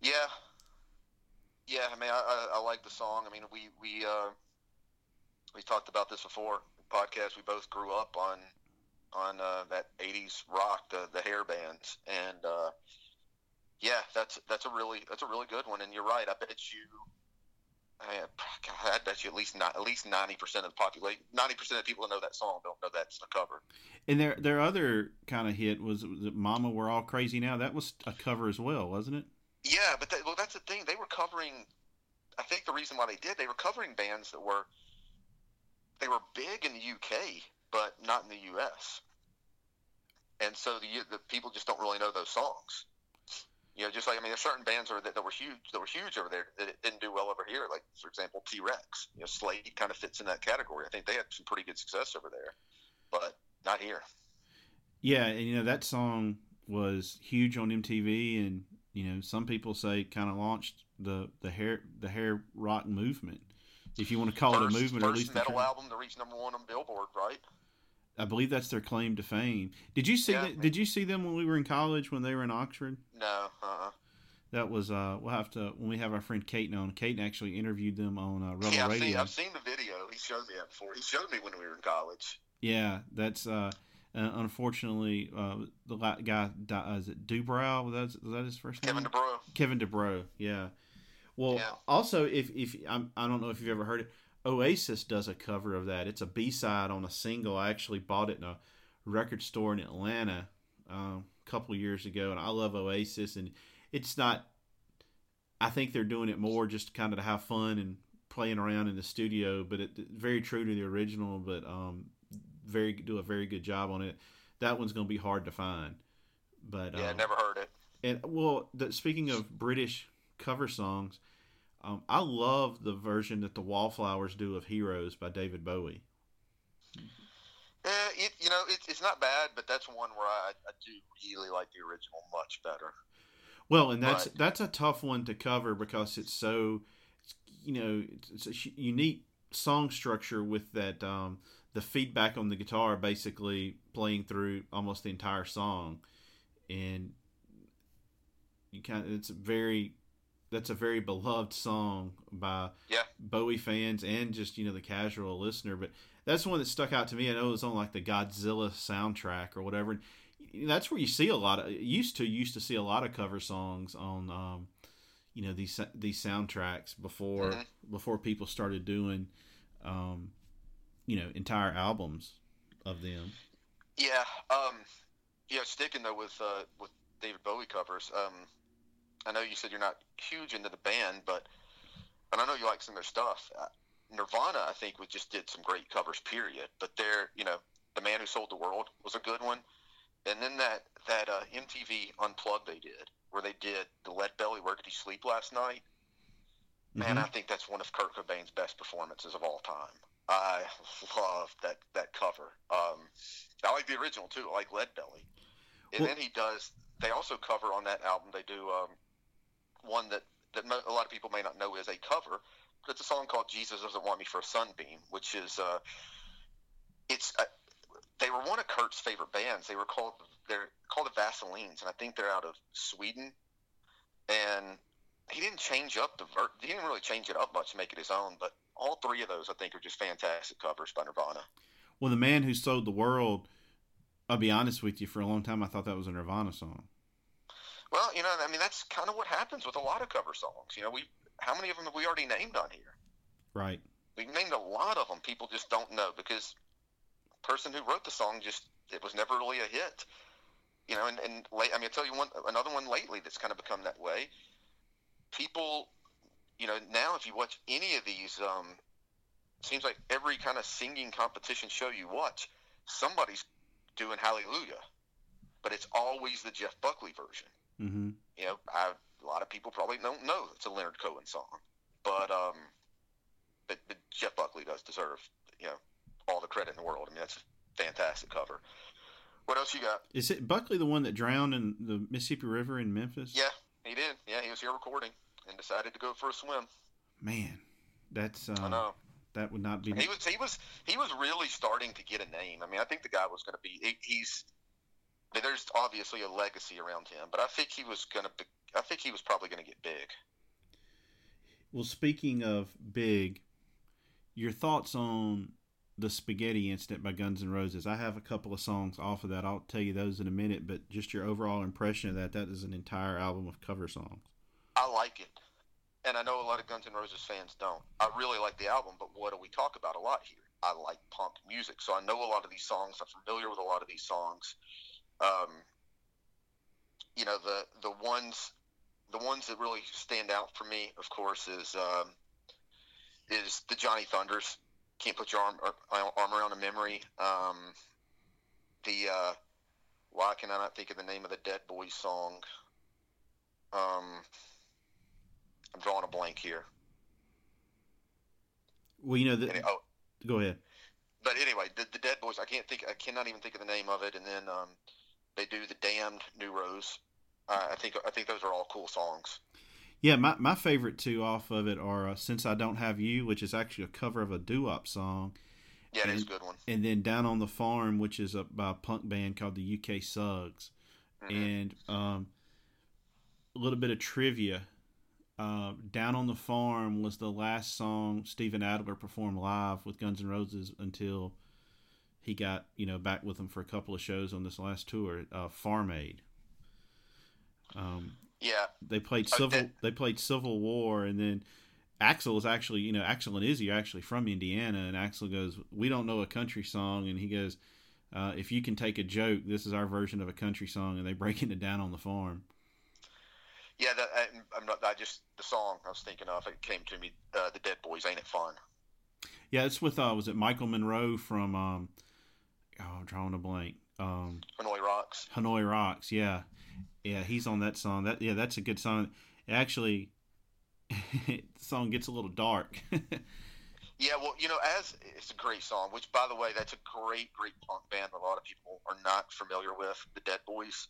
Yeah, yeah. I mean, I, I, I like the song. I mean, we we uh, we talked about this before podcast. We both grew up on on uh, that '80s rock, the the hair bands, and uh, yeah, that's that's a really that's a really good one. And you're right. I bet you Uh, I, bet you at least not at least ninety percent of the population, ninety percent of people that know that song don't know that's a cover. And their their other kind of hit was, was "Mama, We're All Crazy Now." That was a cover as well, wasn't it? Yeah, but that, well, that's the thing. They were covering. I think the reason why they did, they were covering bands that were they were big in the UK, but not in the US. And so the the people just don't really know those songs. You know, just like I mean, there's certain bands that, that were huge that were huge over there that didn't do well over here. Like for example, T Rex. You know, Slade kind of fits in that category. I think they had some pretty good success over there, but not here. Yeah, and you know that song was huge on MTV, and you know, some people say kind of launched the the hair the hair rock movement, if you want to call first, it a movement, or at least metal album to reach number one on Billboard, right? I believe that's their claim to fame. Did you see Yeah. that? Did you see them when we were in college when they were in Oxford? No, uh-uh. That was uh, we'll have to when we have our friend Kate on. Kate actually interviewed them on uh, Rebel yeah, I've Radio. seen, I've seen the video. He showed me that before. He showed me when we were in college. Yeah, that's uh, uh, unfortunately uh, the la- guy uh, is it Dubrow? Was that, was that his first Kevin name? DeBro. Kevin Dubrow. Yeah. Well, Yeah. also if if I'm, I don't know if you've ever heard it, Oasis does a cover of that. It's a B side on a single. I actually bought it in a record store in Atlanta um, a couple years ago, and I love Oasis. And it's not. I think they're doing it more just kind of to have fun and playing around in the studio, but it very true to the original. But um, very do a very good job on it. That one's going to be hard to find. But Yeah, um, never heard it. and well, the, speaking of British cover songs, um, I love the version that the Wallflowers do of "Heroes" by David Bowie. Eh, it, you know, it, it's not bad, but that's one where I, I do really like the original much better. Well, and that's Right. that's a tough one to cover because it's so, you know, it's, it's a unique song structure with that um, the feedback on the guitar basically playing through almost the entire song, and you kind of it's very that's a very beloved song by Yeah. Bowie fans and just you know the casual listener. But that's one that stuck out to me. I know it was on like the Godzilla soundtrack or whatever. And that's where you see a lot of used to used to see a lot of cover songs on um, you know these these soundtracks before Mhm. before people started doing um, you know entire albums of them. Yeah, um, yeah. Sticking though with uh, with David Bowie covers, um, I know you said you're not huge into the band, but and I know you like some of their stuff. Uh, Nirvana, I think, was just did some great covers. Period. But they're, you know, the man who sold the world was a good one, and then that that uh, MTV Unplugged they did, where they did the Lead Belly "Where Did He Sleep Last Night." Man, Mhm. I think that's one of Kurt Cobain's best performances of all time. I [LAUGHS] love that that cover. Um, I like the original too. I like Lead Belly, and Well- then he does. They also cover on that album. They do um, one that that a lot of people may not know is a cover, but it's a song called "Jesus Doesn't Want Me for a Sunbeam," which is uh, it's. Uh, they were one of Kurt's favorite bands. They were called they're called the Vaselines, and I think they're out of Sweden. And he didn't change up the ver- he didn't really change it up much to make it his own, but all three of those I think are just fantastic covers by Nirvana. Well, the man who sold the world. I'll be honest with you. For a long time, I thought that was a Nirvana song. Well, you know, I mean that's kind of what happens with a lot of cover songs. You know, we how many of them have we already named on here? Right. We've named a lot of them. People just don't know because the person who wrote the song just it was never really a hit. You know, and and late, I mean, I'll tell you one another one lately that's kind of become that way. People, you know, now if you watch any of these, um, seems like every kind of singing competition show you watch, somebody's doing Hallelujah, but it's always the Jeff Buckley version Mm-hmm. you know, I, a lot of people probably don't know it's a Leonard Cohen song, but um, but, but Jeff Buckley does deserve you know all the credit in the world. I mean, that's a fantastic cover. What else you got? Is it Buckley the one that drowned in the Mississippi River in Memphis? Yeah, he did. Yeah, he was here recording and decided to go for a swim. Man, that's uh, I know. that would not be. He was he was he was really starting to get a name. I mean, I think the guy was going to be. He, he's there's obviously a legacy around him, but I think he was to. Be, I think he was probably going to get big. Well, speaking of big, your thoughts on the Spaghetti Incident by Guns N' Roses? I have a couple of songs off of that. I'll tell you those in a minute, but just your overall impression of that. That is an entire album of cover songs. I like it. And I know a lot of Guns N' Roses fans don't. I really like the album, but what do we talk about a lot here? I like punk music, so I know a lot of these songs. I'm familiar with a lot of these songs. Um, you know, the the ones the ones that really stand out for me, of course, is um, is the Johnny Thunders. Can't put your arm ar- arm around a memory. Um, the uh, why can I not think of the name of the Dead Boys song? Um, I'm drawing a blank here. Well, you know, the, oh, go ahead. but anyway, the, the Dead Boys. I can't think. I cannot even think of the name of it. And then um, they do the Damned New Rose. Uh, I think I think those are all cool songs. Yeah, my, my favorite two off of it are uh, "Since I Don't Have You," which is actually a cover of a doo-wop song. Yeah, it is a good one. And then "Down on the Farm," which is a by a punk band called the UK Subs. Mm-hmm. And um, a little bit of trivia: uh, "Down on the Farm" was the last song Steven Adler performed live with Guns N' Roses until he got you know back with them for a couple of shows on this last tour. Uh, Farm Aid. Um, yeah, they played civil. They played Civil War, and then Axl is actually, you know, Axl and Izzy are actually from Indiana, and Axl goes, "We don't know a country song," and he goes, uh, "If you can take a joke, this is our version of a country song," and they breaking it down on the farm. Yeah, that, I, am not. I just the song I was thinking of. It came to me. Uh, the Dead Boys, ain't it fun? Yeah, it's with uh, was it Michael Monroe from um, oh, I'm drawing a blank. Um, Hanoi Rocks. Hanoi Rocks, yeah, yeah, he's on that song. That yeah, that's a good song. Actually, [LAUGHS] the song gets a little dark. [LAUGHS] yeah, well, you know, as it's a great song. Which, by the way, that's a great, great punk band. That a lot of people are not familiar with the Dead Boys.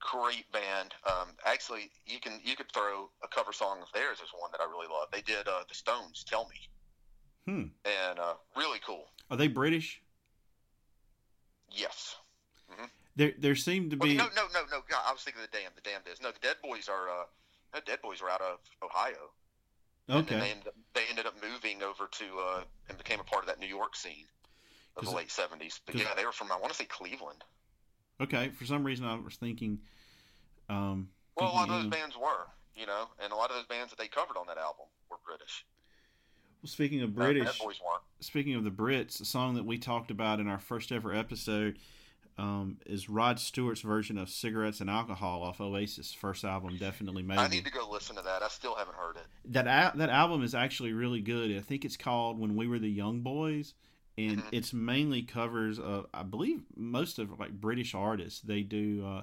Great band. Um, actually, you can you could throw a cover song of theirs is one that I really love. They did uh, the Stones. Tell me. Hmm. And uh, really cool. Are they British? Yes. Mm-hmm. There, there seemed to be well, no, no, no, no. I was thinking of the Damned. The Damned is no. The Dead Boys are. Uh, the Dead Boys are out of Ohio. Okay. they ended, up, they ended up moving over to uh, and became a part of that New York scene of the late seventies. But yeah, they were from I want to say Cleveland. Okay, for some reason I was thinking. Um, well, a lot of those bands were, you know, and a lot of those bands that they covered on that album were British. Speaking of British, speaking of the Brits, a song that we talked about in our first ever episode um, is Rod Stewart's version of "Cigarettes and Alcohol" off Oasis' first album. Definitely made. I need to go listen to that. I still haven't heard it. That that album is actually really good. I think it's called "When We Were the Young Boys," and mm-hmm. it's mainly covers of I believe most of like British artists. They do. Uh,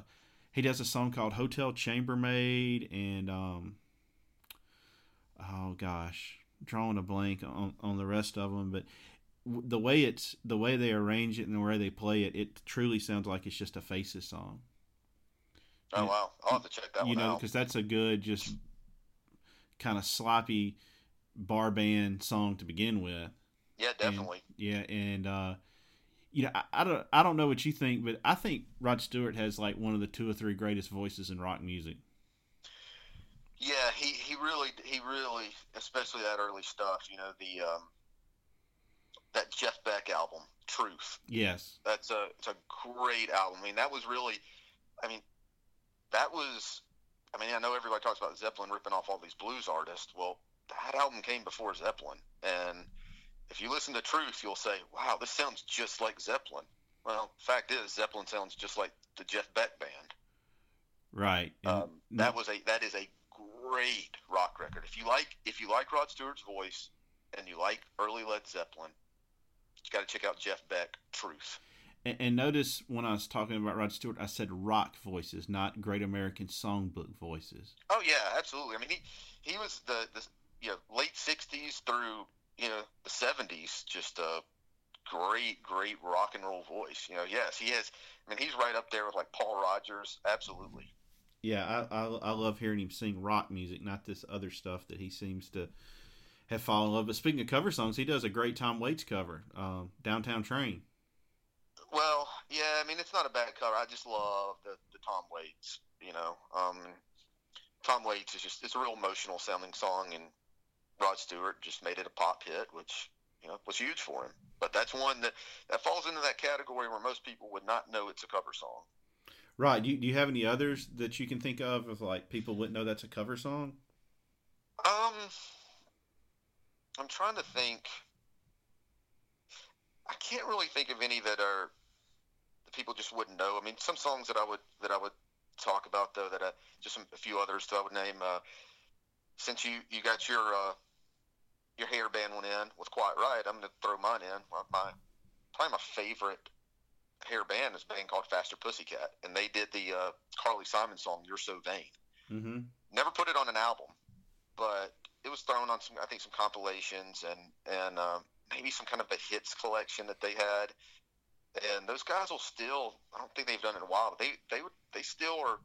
he does a song called "Hotel Chambermaid" and um, oh gosh, drawing a blank on, on the rest of them, but the way it's the way they arrange it and the way they play it, it truly sounds like it's just a Faces song. Oh and, wow, I'll have to check that one. you know, because that's a good, just kind of sloppy bar band song to begin with. Yeah, definitely. And, yeah, and uh, you know, I, I, don't, I don't know what you think, but I think Rod Stewart has like one of the two or three greatest voices in rock music. Yeah, he, he really he really especially that early stuff. You know the um, that Jeff Beck album, Truth. Yes, that's a it's a great album. I mean, that was really, I mean, that was. I mean, I know everybody talks about Zeppelin ripping off all these blues artists. Well, that album came before Zeppelin, and if you listen to Truth, you'll say, "Wow, this sounds just like Zeppelin." Well, fact is, Zeppelin sounds just like the Jeff Beck band. Right. Um, that was a that is a great rock record. If you like if you like Rod Stewart's voice and you like early Led Zeppelin, you got to check out Jeff Beck Truth. And, and, notice when I was talking about Rod Stewart, I said rock voices, not Great American Songbook voices. Oh yeah, absolutely. I mean, he he was the the you know late '60s through you know the '70s, just a great great rock and roll voice. You know, yes, he has. I mean, he's right up there with like Paul Rodgers. Absolutely yeah, I, I, I love hearing him sing rock music, not this other stuff that he seems to have fallen in love. But speaking of cover songs, he does a great Tom Waits cover, um, "Downtown Train." Well, yeah, I mean it's not a bad cover. I just love the, the Tom Waits. You know, um, Tom Waits is just it's a real emotional sounding song, and Rod Stewart just made it a pop hit, which you know was huge for him. But that's one that that falls into that category where most people would not know it's a cover song. Right. Do you, do you have any others that you can think of of like people wouldn't know that's a cover song? Um, I'm trying to think. I can't really think of any that are that people just wouldn't know. I mean, some songs that I would that I would talk about though that I, just a few others that I would name. Uh, since you you got your uh, your hair band one in with Quiet Riot, I'm going to throw mine in. My probably my favorite hair band is a band called Faster Pussycat, and they did the uh, Carly Simon song "You're So Vain." Mm-hmm. Never put it on an album, but it was thrown on some, I think, some compilations and and uh, maybe some kind of a hits collection that they had. And those guys will still, I don't think they've done it in a while, but they they would they still are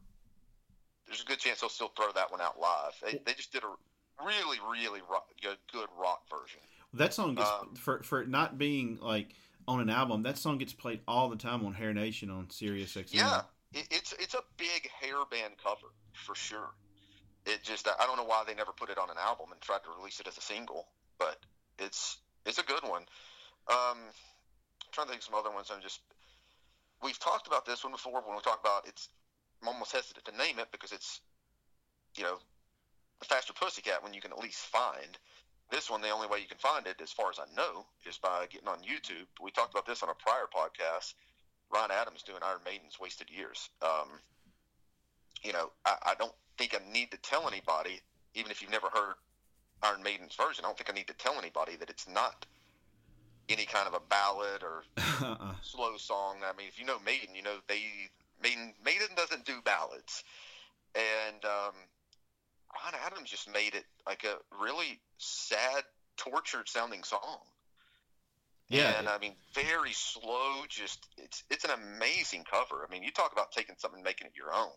there's a good chance they'll still throw that one out live. They, they just did a really, really rock, good, good rock version. That song gets um, for for it not being like on an album. That song gets played all the time on Hair Nation on Sirius XM. Yeah, it, it's it's a big hair band cover for sure. It just I don't know why they never put it on an album and tried to release it as a single, but it's it's a good one. Um, I'm trying to think of some other ones. I'm just we've talked about this one before when we talk about it's. I'm almost hesitant to name it because it's you know the faster pussycat when you can at least find this one, the only way you can find it, as far as I know, is by getting on YouTube. We talked about this on a prior podcast. Ryan Adams doing Iron Maiden's Wasted Years. Um, you know, I, I don't think I need to tell anybody, even if you've never heard Iron Maiden's version, I don't think I need to tell anybody that it's not any kind of a ballad or [LAUGHS] uh-uh. slow song. I mean, if you know Maiden, you know they Maiden Maiden doesn't do ballads, and um, Ryan Adams just made it like a really sad, tortured sounding song. Yeah, and I mean, very slow. Just it's it's an amazing cover. I mean, you talk about taking something and making it your own.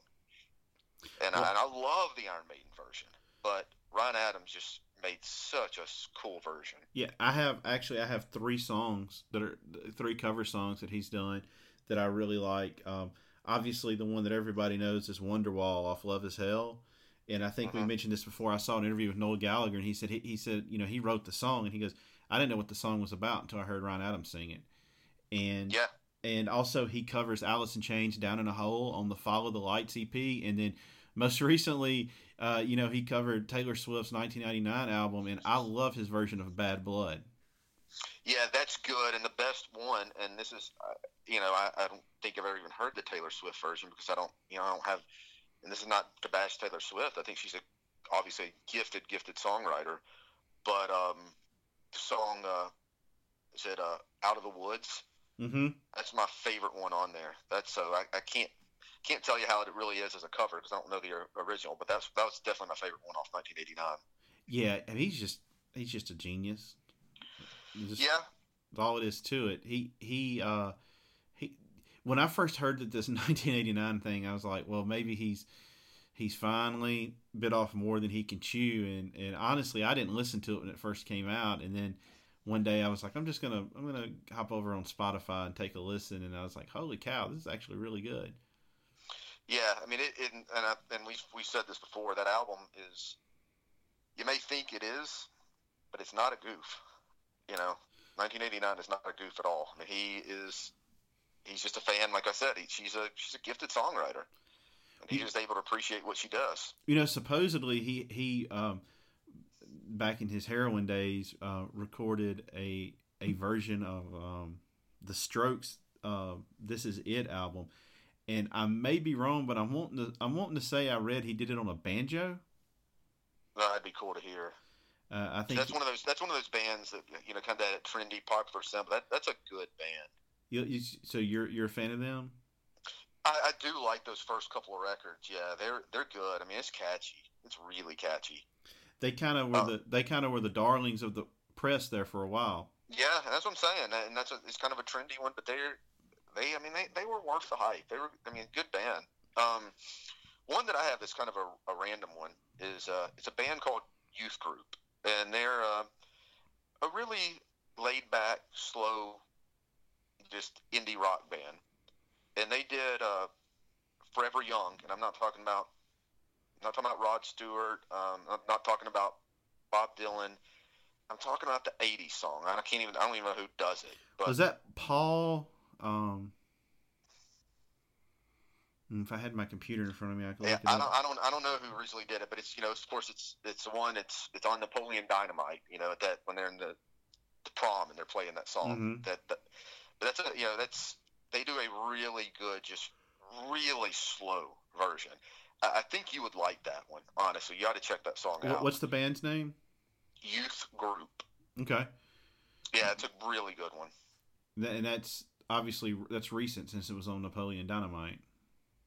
And, well, I, and I love the Iron Maiden version, but Ryan Adams just made such a cool version. Yeah, I have actually I have three songs that are three cover songs that he's done that I really like. Um, obviously, the one that everybody knows is Wonderwall off Love Is Hell. And I think uh-huh. we mentioned this before. I saw an interview with Noel Gallagher, and he said he, he said you know he wrote the song, and he goes, I didn't know what the song was about until I heard Ryan Adams sing it. And yeah, and also he covers Alice in Chains "Down in a Hole" on the Follow the Lights EP, and then most [LAUGHS] recently, uh, you know, he covered Taylor Swift's 1999 album, and I love his version of "Bad Blood." Yeah, that's good, and the best one. And this is, uh, you know, I, I don't think I've ever even heard the Taylor Swift version because I don't, you know, I don't have and this is not to bash Taylor Swift. I think she's a obviously gifted, gifted songwriter. But um, the song uh, is it uh, "Out of the Woods"? Mm-hmm. That's my favorite one on there. That's so I, I can't can't tell you how it really is as a cover because I don't know the original. But that's that was definitely my favorite one off 1989. Yeah, and he's just he's just a genius. Just, yeah, all it is to it. He he uh when I first heard that this [LAUGHS] 1989 thing, I was like, well, maybe he's he's finally bit off more than he can chew. And and honestly, I didn't listen to it when it first came out, and then one day I was like, I'm just gonna I'm gonna hop over on Spotify and take a listen, and I was like, holy cow, this is actually really good. Yeah, I mean, it, it and I, and we we said this before. That album is, you may think it is, but it's not a goof. You know, 1989 is not a goof at all. I mean, he is he's just a fan. Like I said, he, she's a she's a gifted songwriter, and he's just able to appreciate what she does. You know, supposedly he he um, back in his heroin days uh, recorded a a version of um, the Strokes. Uh, this is it album, and I may be wrong, but I'm wanting to I'm wanting to say I read he did it on a banjo. That'd be cool to hear. Uh, I think that's one of those. That's one of those bands that you know, kind of that trendy, popular sound. That, that's a good band. You, you, so you're you're a fan of them? I, I do like those first couple of records. Yeah, they're they're good. I mean, it's catchy. It's really catchy. They kind of were uh, the they kind of were the darlings of the press there for a while. Yeah, that's what I'm saying, and that's a, it's kind of a trendy one, but they're they I mean they, they were worth the hype. They were I mean good band. Um, one that I have is kind of a, a random one is uh, it's a band called Youth Group, and they're uh, a really laid back, slow just indie rock band, and they did uh, "Forever Young," and I'm not talking about I'm not talking about Rod Stewart. Um, I'm not talking about Bob Dylan. I'm talking about the '80s song. I can't even. I don't even know who does it. But was that Paul? Um, if I had my computer in front of me, I could. Yeah, I don't, I don't. I don't know who originally did it, but it's you know, of course, it's it's the one. It's it's on Napoleon Dynamite. You know, that when they're in the, the prom and they're playing that song. Mm-hmm. That, that but that's a you know that's they do a really good, just really slow version. I, I think you would like that one. Honestly, you ought to check that song out. What's the band's name? Youth Group. Okay. Yeah, it's a really good one. And that's obviously that's recent since it was on Napoleon Dynamite.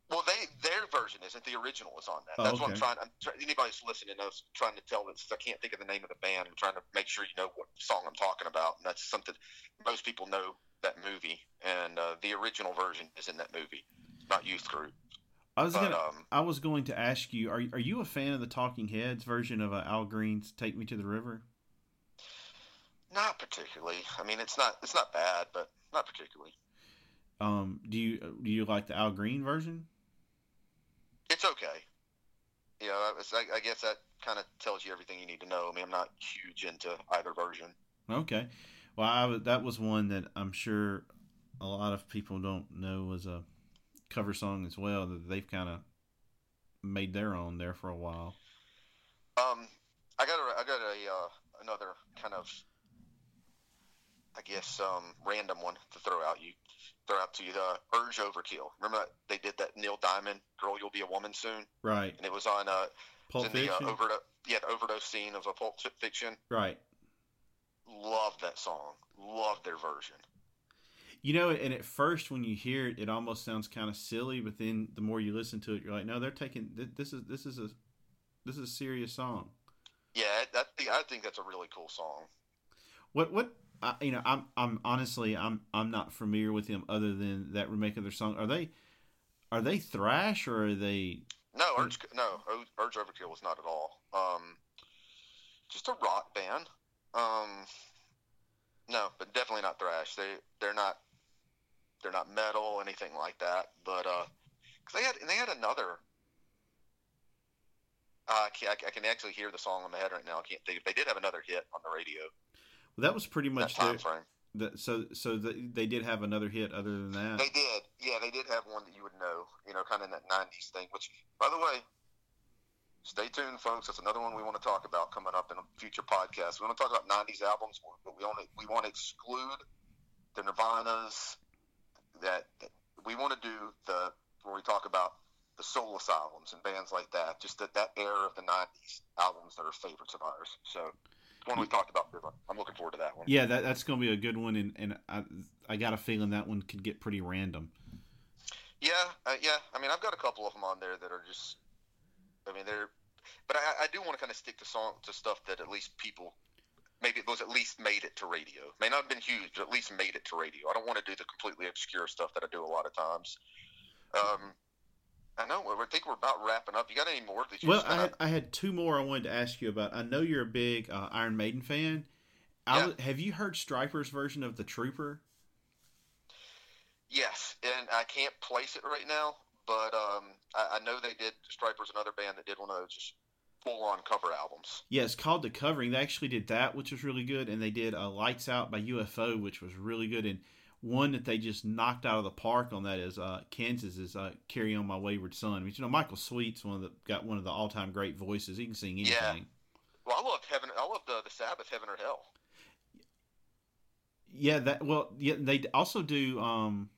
Well, they their version isn't. The original is on that. Oh, That's okay. what I'm trying. I'm anybody's listening knows trying to tell this. I can't think of the name of the band. I'm trying to make sure you know what song I'm talking about. And that's something most people know that movie, and uh, the original version is in that movie, not Youth Group. I was But, gonna. um, I was going to ask you: Are are you a fan of the Talking Heads version of uh, Al Green's "Take Me to the River"? Not particularly. I mean, it's not it's not bad, but not particularly. Um, do you do you like the Al Green version? It's okay. You know, it's, I, I guess that kind of tells you everything you need to know. I mean, I'm not huge into either version. Okay. Well, I that was one that I'm sure a lot of people don't know was a cover song as well. That they've kind of made their own there for a while. Um, I got a, I got a uh, another kind of, I guess, um, random one to throw out you, throw out to you. The Urge Overkill. Remember that they did that Neil Diamond "Girl, You'll Be a Woman Soon," Right. and it was on uh, Pulp in the Fiction. uh, overdose, yeah, the overdose scene of a Pulp Fiction. right. Love that song. Love their version. You know, and at first when you hear it, it almost sounds kind of silly, but then the more you listen to it, you're like, no, they're taking th- this is this is a this is a serious song. Yeah, that I think that's a really cool song. What what I, you know, I'm I'm honestly I'm I'm not familiar with them other than that remake of their song. Are they are they thrash or are they No, Urge, no, Urge Overkill was not at all. Um, just a rock band. Um, no, but definitely not thrash. They they're not they're not metal anything like that. But uh, cause they had they had another. Uh, I, can, I can actually hear the song in my head right now. I can't think. They did have another hit on the radio. well, that was pretty That much time their, frame. the, so so the, they did have another hit other than that. They did. Yeah, they did have one that you would know. You know, kind of in that '90s thing. Which, by the way, stay tuned, folks. That's another one we want to talk about coming up in a future podcast. We want to talk about '90s albums, but we only we want to exclude the Nirvanas. That, that we want to do the where we talk about the Soul Asylums and bands like that. Just that that era of the '90s albums that are favorites of ours. So. One we talked about. I'm looking forward to that one. Yeah, that that's going to be a good one, and and I I got a feeling that one could get pretty random. Yeah, uh, yeah. I mean, I've got a couple of them on there that are just. I mean, they're, but I, I do want to kind of stick to song to stuff that at least people, maybe it was at least made it to radio. May not have been huge, but at least made it to radio. I don't want to do the completely obscure stuff that I do a lot of times. Um, I know. I think we're about wrapping up. You got any more? That you Well, I had, I had two more I wanted to ask you about. I know you're a big uh, Iron Maiden fan. I Yeah. have you heard Stryper's version of the Trooper? yes, and I can't place it right now, but um, I, I know they did. Stryper's another band that did one of those just full-on cover albums. Yeah, it's called The Covering. They actually did that, which was really good, and they did uh, Lights Out by UFO, which was really good. And one that they just knocked out of the park on that is uh, Kansas is uh, "Carry On My Wayward Son." Which you know, Michael Sweet's one of the got one of the all-time great voices. He can sing anything. Yeah. Well, I love Heaven. I loved uh, the Sabbath, Heaven or Hell. Yeah, that well, yeah, they also do um,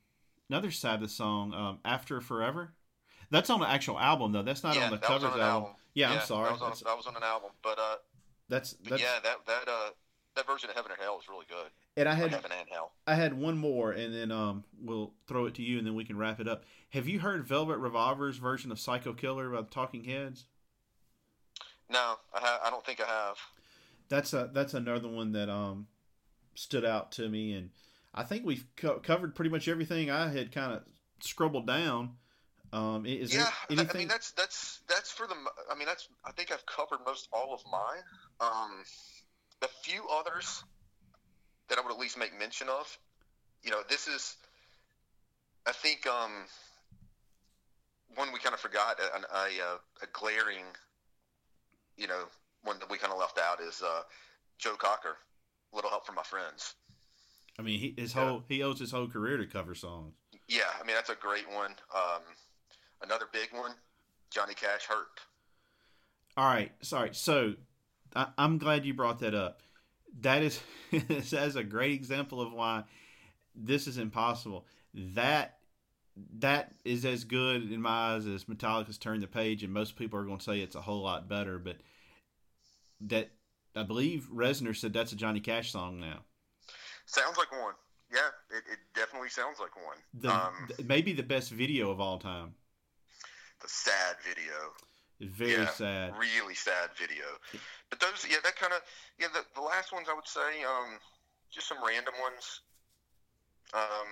another Sabbath song, um, "After Forever." That's on the actual album though. That's not yeah, on the covers album. album. Yeah, I'm sorry. That was, on, that was on an album, but uh, that's, that's yeah, that that uh, that version of Heaven or Hell is really good. and I had Heaven and Hell. I had one more, and then um, we'll throw it to you, and then we can wrap it up. Have you heard Velvet Revolver's version of Psycho Killer by the Talking Heads? No, I ha- I don't think I have. That's a that's another one that um stood out to me, and I think we've co- covered pretty much everything I had kind of scribbled down. Um, is yeah, there anything? I mean that's that's that's for the. I mean that's. I think I've covered most all of mine. Um, a few others that I would at least make mention of. You know, this is. I think um, one we kind of forgot a, a, a, a glaring. You know, one that we kind of left out is uh, Joe Cocker. Little help from my friends. I mean, he, his Yeah. whole he owes his whole career to cover songs. Yeah, I mean that's a great one. Um, another big one, Johnny Cash hurt. All right, sorry. So I, I'm glad you brought that up. That is [LAUGHS] that is a great example of why this is impossible. That that is as good in my eyes as Metallica's "Turn the Page," and most people are going to say it's a whole lot better. But that I believe Reznor said that's a Johnny Cash song now. Sounds like one. Yeah, it, it definitely sounds like one. The, um, maybe the best video of all time. the sad video, very Yeah. sad. really sad video. But those, yeah, that kind of, yeah, the, the last ones I would say, um, just some random ones. Um,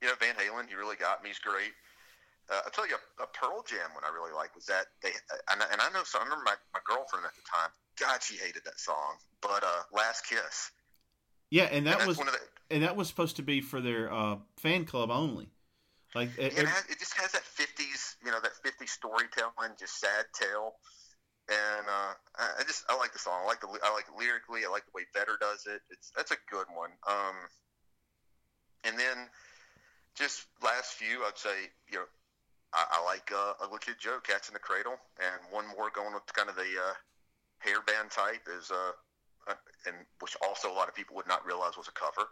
you know, Van Halen, he really got me. He's great. Uh, I'll tell you, a, a Pearl Jam one I really like was that they, and, I- and I know, so I remember my, my girlfriend at the time, God, she hated that song, but uh, Last Kiss. Yeah, and And that that's was one of the, and that was supposed to be for their uh, fan club only. Like e- it, has, it just has that 50s, you know, that 50s storytelling, just sad tale. And uh, I just I like the song. I like the I like it lyrically. I like the way Vedder does it. It's that's a good one. Um, and then just last few, I'd say you know I, I like uh, Ugly Kid Joe, Cats in the Cradle, and one more going with kind of the uh, hairband type is uh, uh, and which also a lot of people would not realize was a cover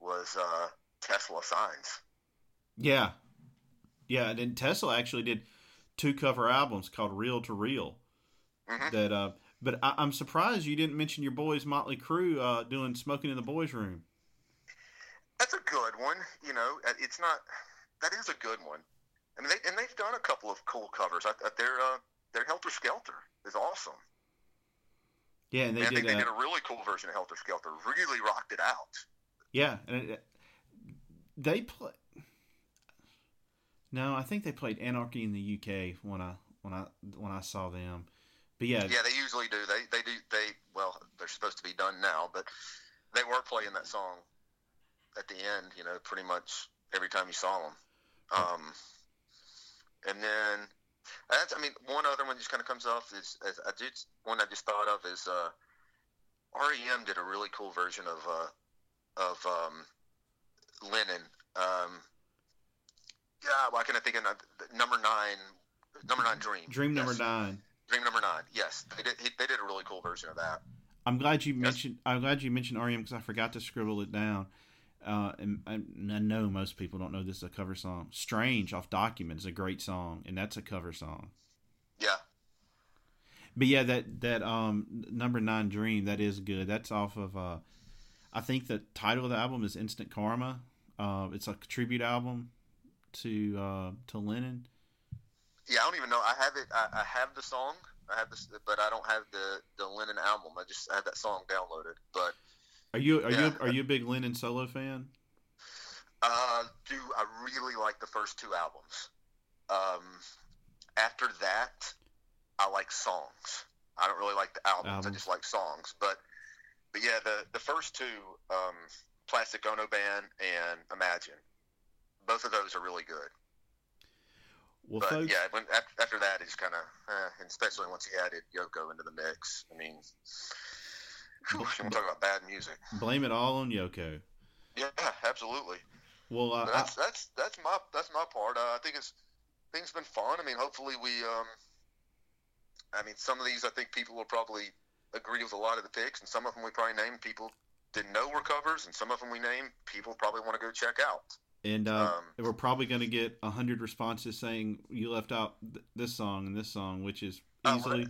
was uh, Tesla Signs. yeah, yeah. And then Tesla actually did two cover albums called Real to Reel. Mhm. That uh, but I, I'm surprised you didn't mention your boys Motley Crue uh, doing Smoking in the Boys Room. That's a good one. You know, Uh, it's not. That is a good one. I mean, they, and they've done a couple of cool covers. I, I, their uh, their Helter Skelter is awesome. Yeah, and they And I did. think they uh, did a really cool version of Helter Skelter. Really rocked it out. Yeah, and it, they play. No, I think they played Anarchy in the UK when I when I when I saw them. But yeah, Yeah, they usually do. They they do. They well, they're supposed to be done now, but they were playing that song at the end. You know, pretty much every time you saw them. Um, and then that's. I mean, one other one just kind of comes off is, is I just one I just thought of is uh, REM did a really cool version of uh, of um, Lennon. Um, yeah, why can I think of number nine? Number nine, Dream. Dream Number Nine. Dream number nine. Yes, they did. He, they did a really cool version of that. I'm glad you Yes. mentioned. I'm glad you mentioned REM because I forgot to scribble it down. Uh, and I, and I know most people don't know this is a cover song. "Strange" off "Document" is a great song, and that's a cover song. Yeah, But yeah, that that um number nine dream that is good. That's off of uh, I think the title of the album is Instant Karma. Uh, it's a tribute album to uh to Lennon. yeah. I don't even know. I have it. I, I have the song. I have this, but I don't have the the Lennon album. I just had that song downloaded. But Are you are Yeah. you are you a big Lennon solo fan? uh, do I really like the first two albums? Um, after that, I like songs. I don't really like the albums. Albums. I just like songs. But but yeah, the the first two, um, Plastic Ono Band and Imagine, both of those are really good. Well, But folks, yeah, when, af- after that, it's kind of, and especially once he added Yoko into the mix. I mean, you want to talk about bad music? blame it all on Yoko. Yeah, absolutely. Well, uh, that's that's that's my that's my part. Uh, I think it's things been fun. I mean, hopefully we. Um, I mean, some of these I think people will probably agree with a lot of the picks, and some of them we probably named people didn't know were covers, and some of them we named people probably want to go check out. And uh, um, we're probably going to get a hundred responses saying you left out th- this song and this song, which is Oh, easily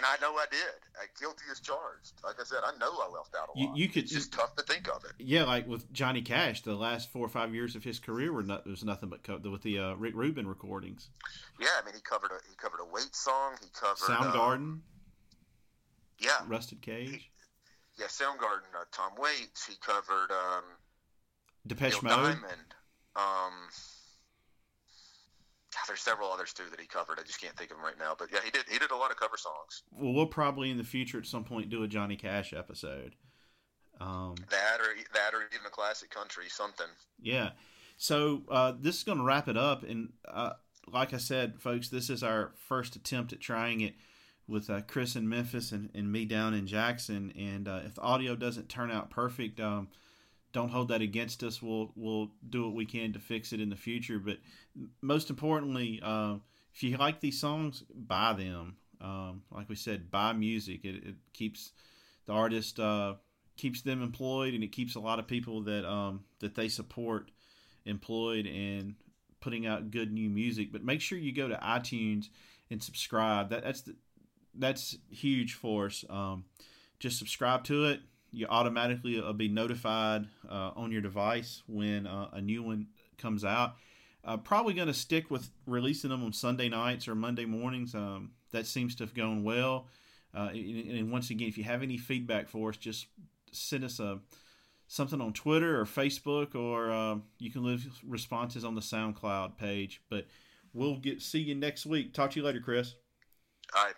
And I know I did. I guilty as charged. Like I said, I know I left out a You- lot. you could- it's just tough to think of it. Yeah, like with Johnny Cash, the last four or five years of his career were not, was nothing but co- with the uh, Rick Rubin recordings. Yeah, I mean, he covered a he covered a weight song. He covered uh, Soundgarden, yeah, Rusty Cage, yeah, Soundgarden. Uh, Tom Waits. He covered um, Depeche Mode. Diamond. Um, there's several others too that he covered. I just can't think of them right now. But yeah, he did. He did a lot of cover songs. Well, we'll probably in the future at some point do a Johnny Cash episode. Um, That or that or even a classic country something. yeah. So uh, this is going to wrap it up, and uh, like I said, folks, this is our first attempt at trying it with uh, Chris in Memphis and, and me down in Jackson. And uh, if the audio doesn't turn out perfect, um, don't hold that against us. We'll we'll do what we can to fix it in the future. But most importantly, uh, if you like these songs, buy them. Um, like we said, buy music. It, it keeps the artist uh, keeps them employed, and it keeps a lot of people that um, that they support employed and putting out good new music. But make sure you go to iTunes and subscribe. That that's the, that's huge for us. Um, just subscribe to it. You automatically will be notified uh, on your device when uh, a new one comes out. Uh, probably going to stick with releasing them on Sunday nights or Monday mornings. Um, that seems to have gone well. Uh, and, and once again, if you have any feedback for us, just send us a something on Twitter or Facebook, or uh, you can leave responses on the SoundCloud page. But we'll get see you next week. Talk to you later, Chris. All right.